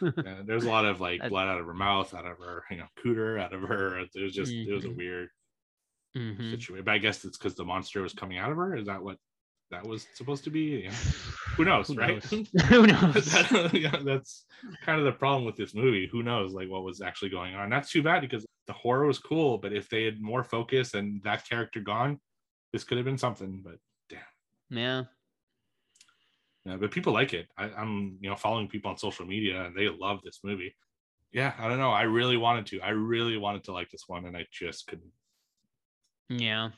yeah, there's a lot of like blood out of her mouth, out of her, you know, cooter, out of her. It was just, it was a Mhm. weird Mhm. situation. But I guess it's because the monster was coming out of her. Is that what that was supposed to be? Yeah. Who knows, right? knows? Who knows? That- yeah, that's kind of the problem with this movie. Who knows, like what was actually going on? That's too bad because the horror was cool, but if they had more focus and that character gone, this could have been something. But damn. yeah. yeah, but people like it. I, I'm, you know, following people on social media and they love this movie. Yeah, I don't know. I really wanted to. I really wanted to like this one, and I just couldn't. Yeah.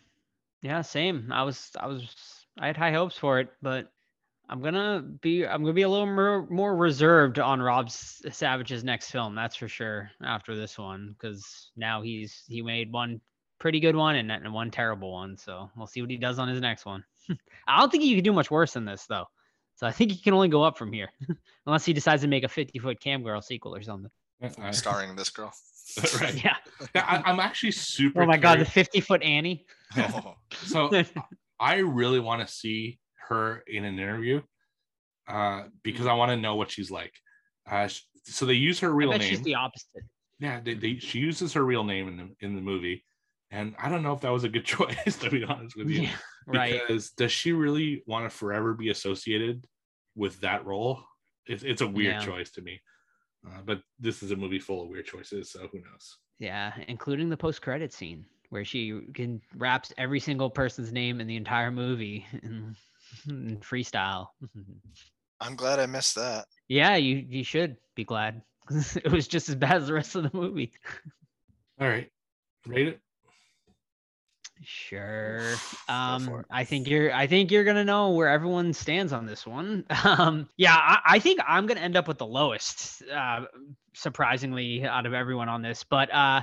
Yeah, same. I was I was I had high hopes for it, but I'm gonna be I'm gonna be a little more more reserved on Rob Savage's next film, that's for sure, after this one, because now he's he made one pretty good one and, and one terrible one. So we'll see what he does on his next one. I don't think he can do much worse than this though. So I think he can only go up from here. Unless he decides to make a 50 foot cam girl sequel or something. Yeah, I- Starring this girl. right. Yeah. Yeah, I, I'm actually super. Oh my god, the 50 foot Annie. Oh, So I really want to see her in an interview uh, because I want to know what she's like. Uh, sh- so they use her real name. she's the opposite. yeah, they, they, she uses her real name in the in the movie, and I don't know if that was a good choice to be honest with you. Yeah, right. Because does she really want to forever be associated with that role? It's it's a weird Yeah. choice to me. Uh, but this is a movie full of weird choices, so who knows? Yeah, including the post credit scene where she can raps every single person's name in the entire movie in, in freestyle. I'm glad I missed that. yeah, you you should be glad. it was just as bad as the rest of the movie. All right, rate it. Sure. Um. I think you're. I think you're gonna know where everyone stands on this one. Um, yeah, I, I think I'm gonna end up with the lowest, uh, surprisingly, out of everyone on this. But uh,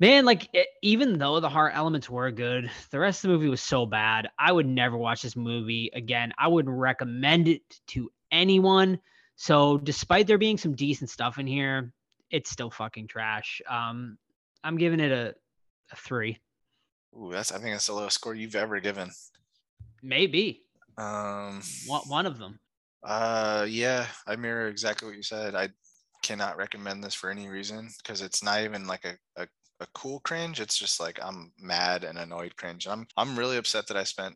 man, like e- even though the heart elements were good, the rest of the movie was so bad. I would never watch this movie again. I wouldn't recommend it to anyone. So, despite there being some decent stuff in here, it's still fucking trash. Um, I'm giving it a, a three. Ooh, that's I think that's the lowest score you've ever given. Maybe Um, one, one of them. uh, yeah, I mirror exactly what you said. I cannot recommend this for any reason because it's not even like a, a, a cool cringe. It's just like I'm mad and annoyed cringe. I'm I'm really upset that I spent,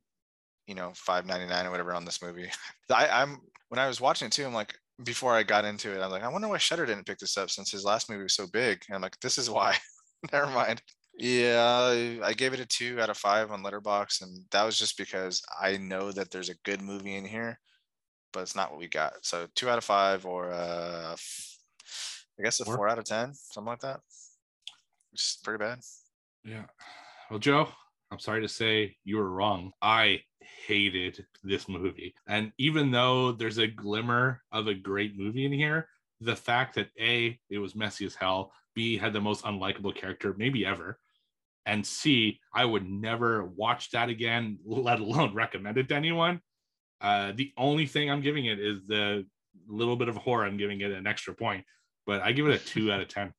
you know, five ninety nine or whatever on this movie. I, I'm when I was watching it too. I'm like, before I got into it, I'm like, I wonder why Shutter didn't pick this up since his last movie was so big. And I'm like, this is why. Never mind. Yeah, I gave it a two out of five on Letterboxd, and that was just because I know that there's a good movie in here, but it's not what we got. So two out of five, or uh, I guess a Four. four out of ten, something like that. Which is pretty bad. Yeah. Well, Joe, I'm sorry to say you were wrong. I hated this movie. And even though there's a glimmer of a great movie in here, the fact that A, it was messy as hell, B, had the most unlikable character maybe ever, and C, I would never watch that again, let alone recommend it to anyone. Uh, the only thing I'm giving it is the little bit of horror. I'm giving it an extra point, but I give it a two out of 10.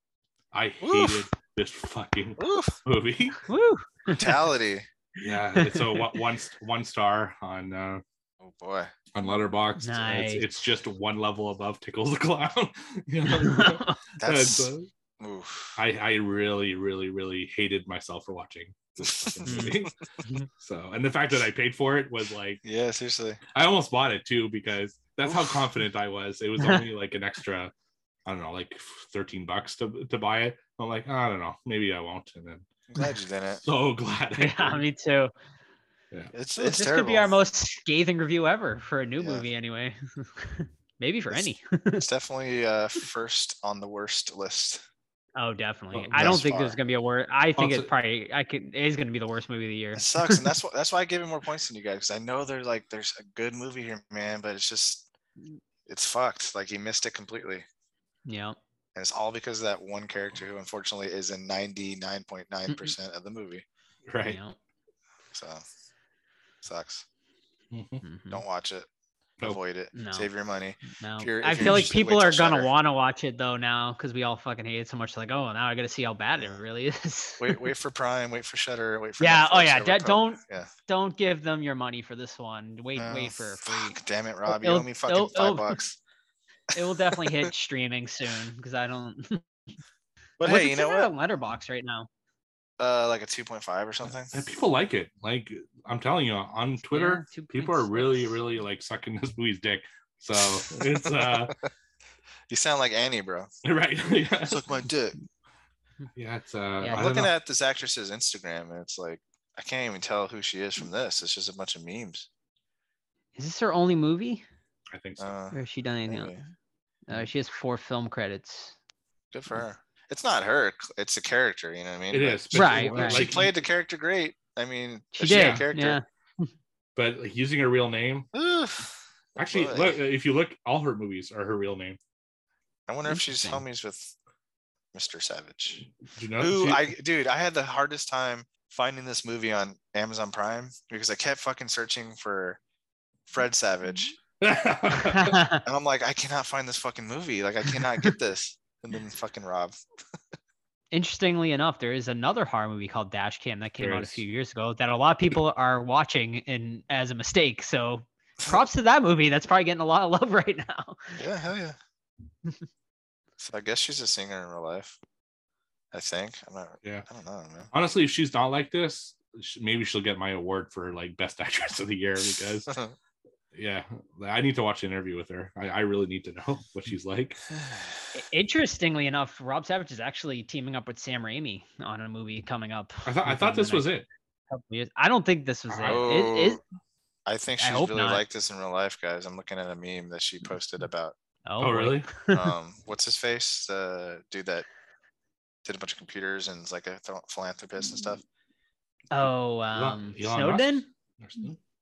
I hated Oof. This fucking Oof, movie. Woo. brutality. Yeah, it's a one one one star on uh oh boy. on Letterboxd. Nice. It's, it's just one level above Tickles the Clown. You know? That's And, uh, oof. I I really really really hated myself for watching this movie. so, and the fact that I paid for it was like yeah, seriously. I almost bought it too because that's how confident I was. It was only like an extra, I don't know, like thirteen bucks to to buy it. I'm like, I don't know, maybe I won't. And then I'm glad you didn't. so glad. I yeah, did. me too. Yeah. It's This it's could be our most scathing review ever for a new Yeah. movie, anyway. Maybe for It's- any. It's definitely uh first on the worst list. oh, definitely. Well, I don't thus think there's gonna be a worst. I think Also- it's probably. I could. It is gonna be the worst movie of the year. It sucks, and that's why that's why I give it more points than you guys because I know there's like there's a good movie here, man, but it's just it's fucked. Like he missed it completely, Yeah. And it's all because of that one character who unfortunately is in ninety nine point nine percent of the movie. right. yeah. So sucks. Mhm. mhm. Don't watch it. Nope. Avoid it. No. Save your money. No, if you're- I if you're feel like people are gonna want to watch it though now because we all fucking hate it so much. Like, oh, now I got to see how bad it really is. Wait, wait for Prime. Wait for Shutter. Wait for Yeah, oh yeah, whatever da- it's called. don't- Yeah. Don't give them your money for this one. Wait, No, wait for free. fuck, damn it, Rob. You owe me fucking it'll- five bucks. It will definitely hit streaming soon because I don't. But hey, you know what? on Letterboxd right now. Uh, like a two point five or something. And people like it. Like I'm telling you, on Twitter, Yeah, people are really, really like sucking this movie's dick. So it's uh You sound like Annie, bro. right. yeah. Suck my dick. yeah, it's uh Yeah, I I'm looking know. at this actress's Instagram, and it's like I can't even tell who she is from this. It's just a bunch of memes. Is this her only movie, I think so. Uh, or has she done anything maybe. Uh, she has four film credits. Good for her. It's not her. It's a character. You know what I mean? it But is. but Right, like, right. She played the character great. I mean, She is a did. character. Yeah. but like, using her real name. Oof. Actually, Boy. look, if you look, all her movies are her real name. I wonder if she's homies with Mr. Savage. Do you know? Who she- I dude, I had the hardest time finding this movie on Amazon Prime because I kept fucking searching for Fred Savage. And I'm like, I cannot find this fucking movie. Like I cannot get this. And then fucking Rob. Interestingly enough, there is another horror movie called Dash Cam that came There out a few years ago that a lot of people are watching in as a mistake. So props to that movie. That's probably getting a lot of love right now. Yeah, hell yeah. so I guess she's a singer in real life. I think. I'm not Yeah. I don't know, man. Honestly, if she's not like this, maybe she'll get my award for like best actress of the year because yeah, I need to watch an interview with her. I, I really need to know what she's like. Interestingly enough, Rob Savage is actually teaming up with Sam Raimi on a movie coming up. I thought I thought this was it. I don't think this was it. Oh, It- it- I think she's hope really not. like this in real life, guys. I'm looking at a meme that she posted about Oh, boy. really? um what's his face? The dude that did a bunch of computers and is like a th- philanthropist and stuff. Oh, Elon- um, Elon Snowden. Musk?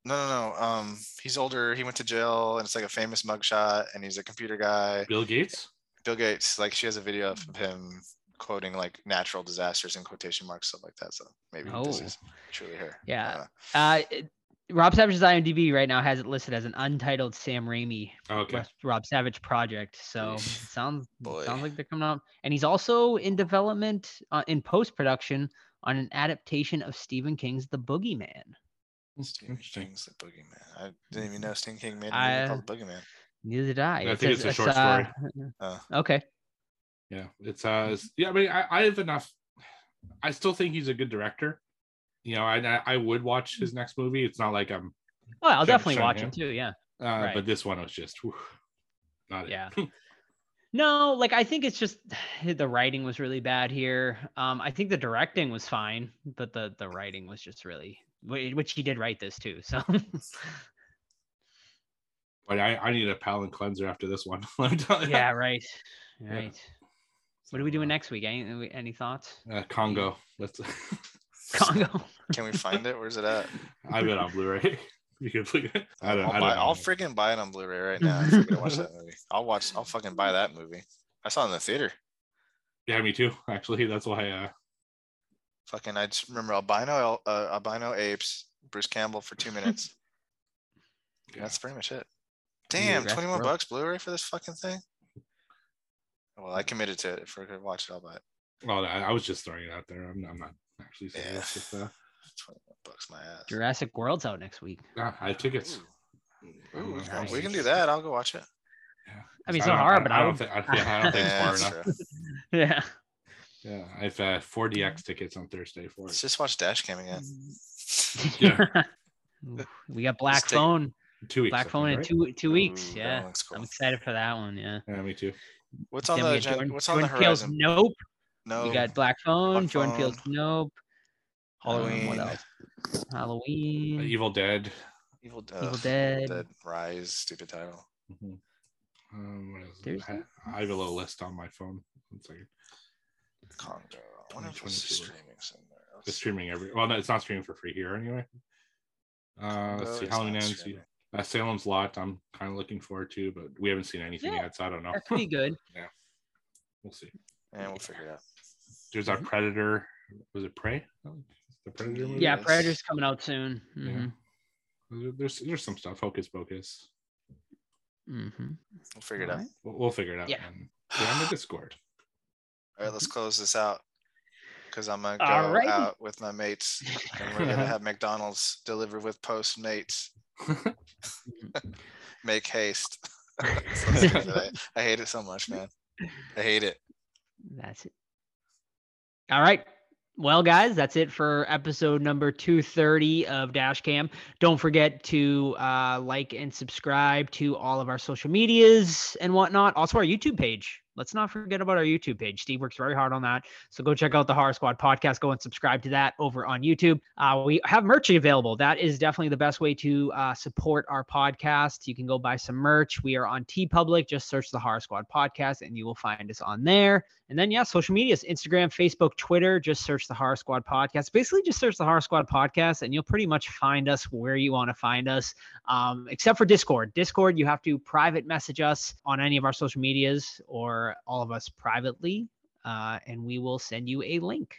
No, no, no. Um, he's older. He went to jail, and it's like a famous mugshot, and he's a computer guy. Bill Gates? Bill Gates, like she has a video of him quoting like natural disasters in quotation marks, stuff like that. So maybe this Oh. is truly her. Yeah. Uh, Uh, it- Rob Savage's IMDb right now has it listed as an untitled Sam Raimi Okay. Rob- Rob Savage project. So sounds boy. sounds like they're coming out, and he's also in development uh, in post production on an adaptation of Stephen King's The Boogeyman. Stephen Interesting. King's the boogeyman. I didn't even know Stephen King made a movie called the Boogeyman. Neither did I. I It think it's a short uh, Oh. okay. Yeah, it's uh, s- yeah. I mean, I, I have enough. I still think he's a good director. You know, I I I would watch his next movie. It's not like I'm, Well, I'll definitely watch him. him too. Yeah. uh, Right. but this one was just, whew, not it. Yeah. No, like I think it's just the writing was really bad here. Um, I think the directing was fine, but the the writing was just really whi- which he did write this too. So But I I need a palate cleanser after this one. Let me tell you. yeah, right, Yeah. right. What are we doing next week? Any any thoughts? Uh, Congo. Let's. Congo. Can we find it? Where's it at? I have it on Blu-ray. You can play it. I don't. I'll, I don't buy, know. I'll freaking buy it on Blu-ray right now. If we're gonna watch that movie. I'll watch. I'll fucking buy that movie. I saw it in the theater. Yeah, me too. Actually, that's why. Uh, Fucking, I just remember albino, uh, albino apes, Bruce Campbell for two minutes. Yeah. That's pretty much it. Damn, Jurassic 21 World. bucks Blu-ray for this fucking thing. Well, I committed to it. If we're gonna watch it, I'll buy it. well, I, I was just throwing it out there. I'm, I'm not actually Yeah. serious. With, uh, 21 bucks my ass. Jurassic World's out next week. ah, I have tickets. Ooh, I don't we can- we much. can do that. I'll go watch it. Yeah. I mean, it's I not hard, but I I don't think. I, yeah, I don't think it's Yeah, far enough. true. yeah. Yeah, I've uh, 4DX tickets on Thursday for Let's just watch Dash Cam again. Yeah. We got Black take- Phone. Two weeks. Black think, Phone in two two weeks. Ooh, yeah. cool. I'm excited for that one. Yeah. Yeah, me too. What's on Then we the got agenda? Jordan- What's on the Jordan Peele's horizon? Nope. No. We got Black Phone. Black Jordan Phone. Peele's Nope. Um, Halloween. what else? Halloween. Uh, Evil Dead. Evil, Evil ugh, Dead. Dead Rise. Stupid title. Mhm. Um, what else? There's- I, I have a little list on my phone. One second. Congo. I wonder if it's 2022. streaming somewhere else. It's streaming every. Well, no, it's not streaming for free here anyway. Uh, let's Congo see. Halloween not ends. Uh, Salem's Lot. I'm kind of looking forward to, but we haven't seen anything Yeah, yet, so I don't know. That could be good. we'll see. And we'll figure it out. There's our Predator. Was it Prey? The Predator movie. Yeah, Yes. Predator's coming out soon. Yeah. Mhm. There- There's there's some stuff. Hocus Pocus. Mhm. We'll figure it out. Alright. We'll, we'll figure it out. Yeah. And yeah, on the Discord. All right, let's close this out because I'm gonna go out with my mates and we're gonna have McDonald's delivered with Postmates. Make haste. I, I hate it so much, man. I hate it. That's it. All right. Well, guys, that's it for episode number 230 of Dashcam. Don't forget to uh, like and subscribe to all of our social medias and whatnot. Also, our YouTube page. Let's not forget about our YouTube page. Steve works very hard on that. So go check out the Horror Squad podcast. Go and subscribe to that over on YouTube. Uh, we have merch available. That is definitely the best way to uh, support our podcast. You can go buy some merch. We are on TeePublic. Just search the Horror Squad podcast and you will find us on there. And then, yeah, social medias Instagram, Facebook, Twitter. Just search the Horror Squad podcast. Basically, just search the Horror Squad podcast and you'll pretty much find us where you want to find us, um, except for Discord. Discord, you have to private message us on any of our social medias or all of us privately, uh, and we will send you a link.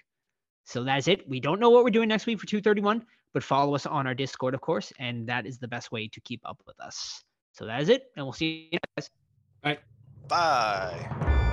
So that's it. We don't know what we're doing next week for 231, but follow us on our Discord, of course, and that is the best way to keep up with us. So that is it, and we'll see you guys. All right. Bye. Ooh,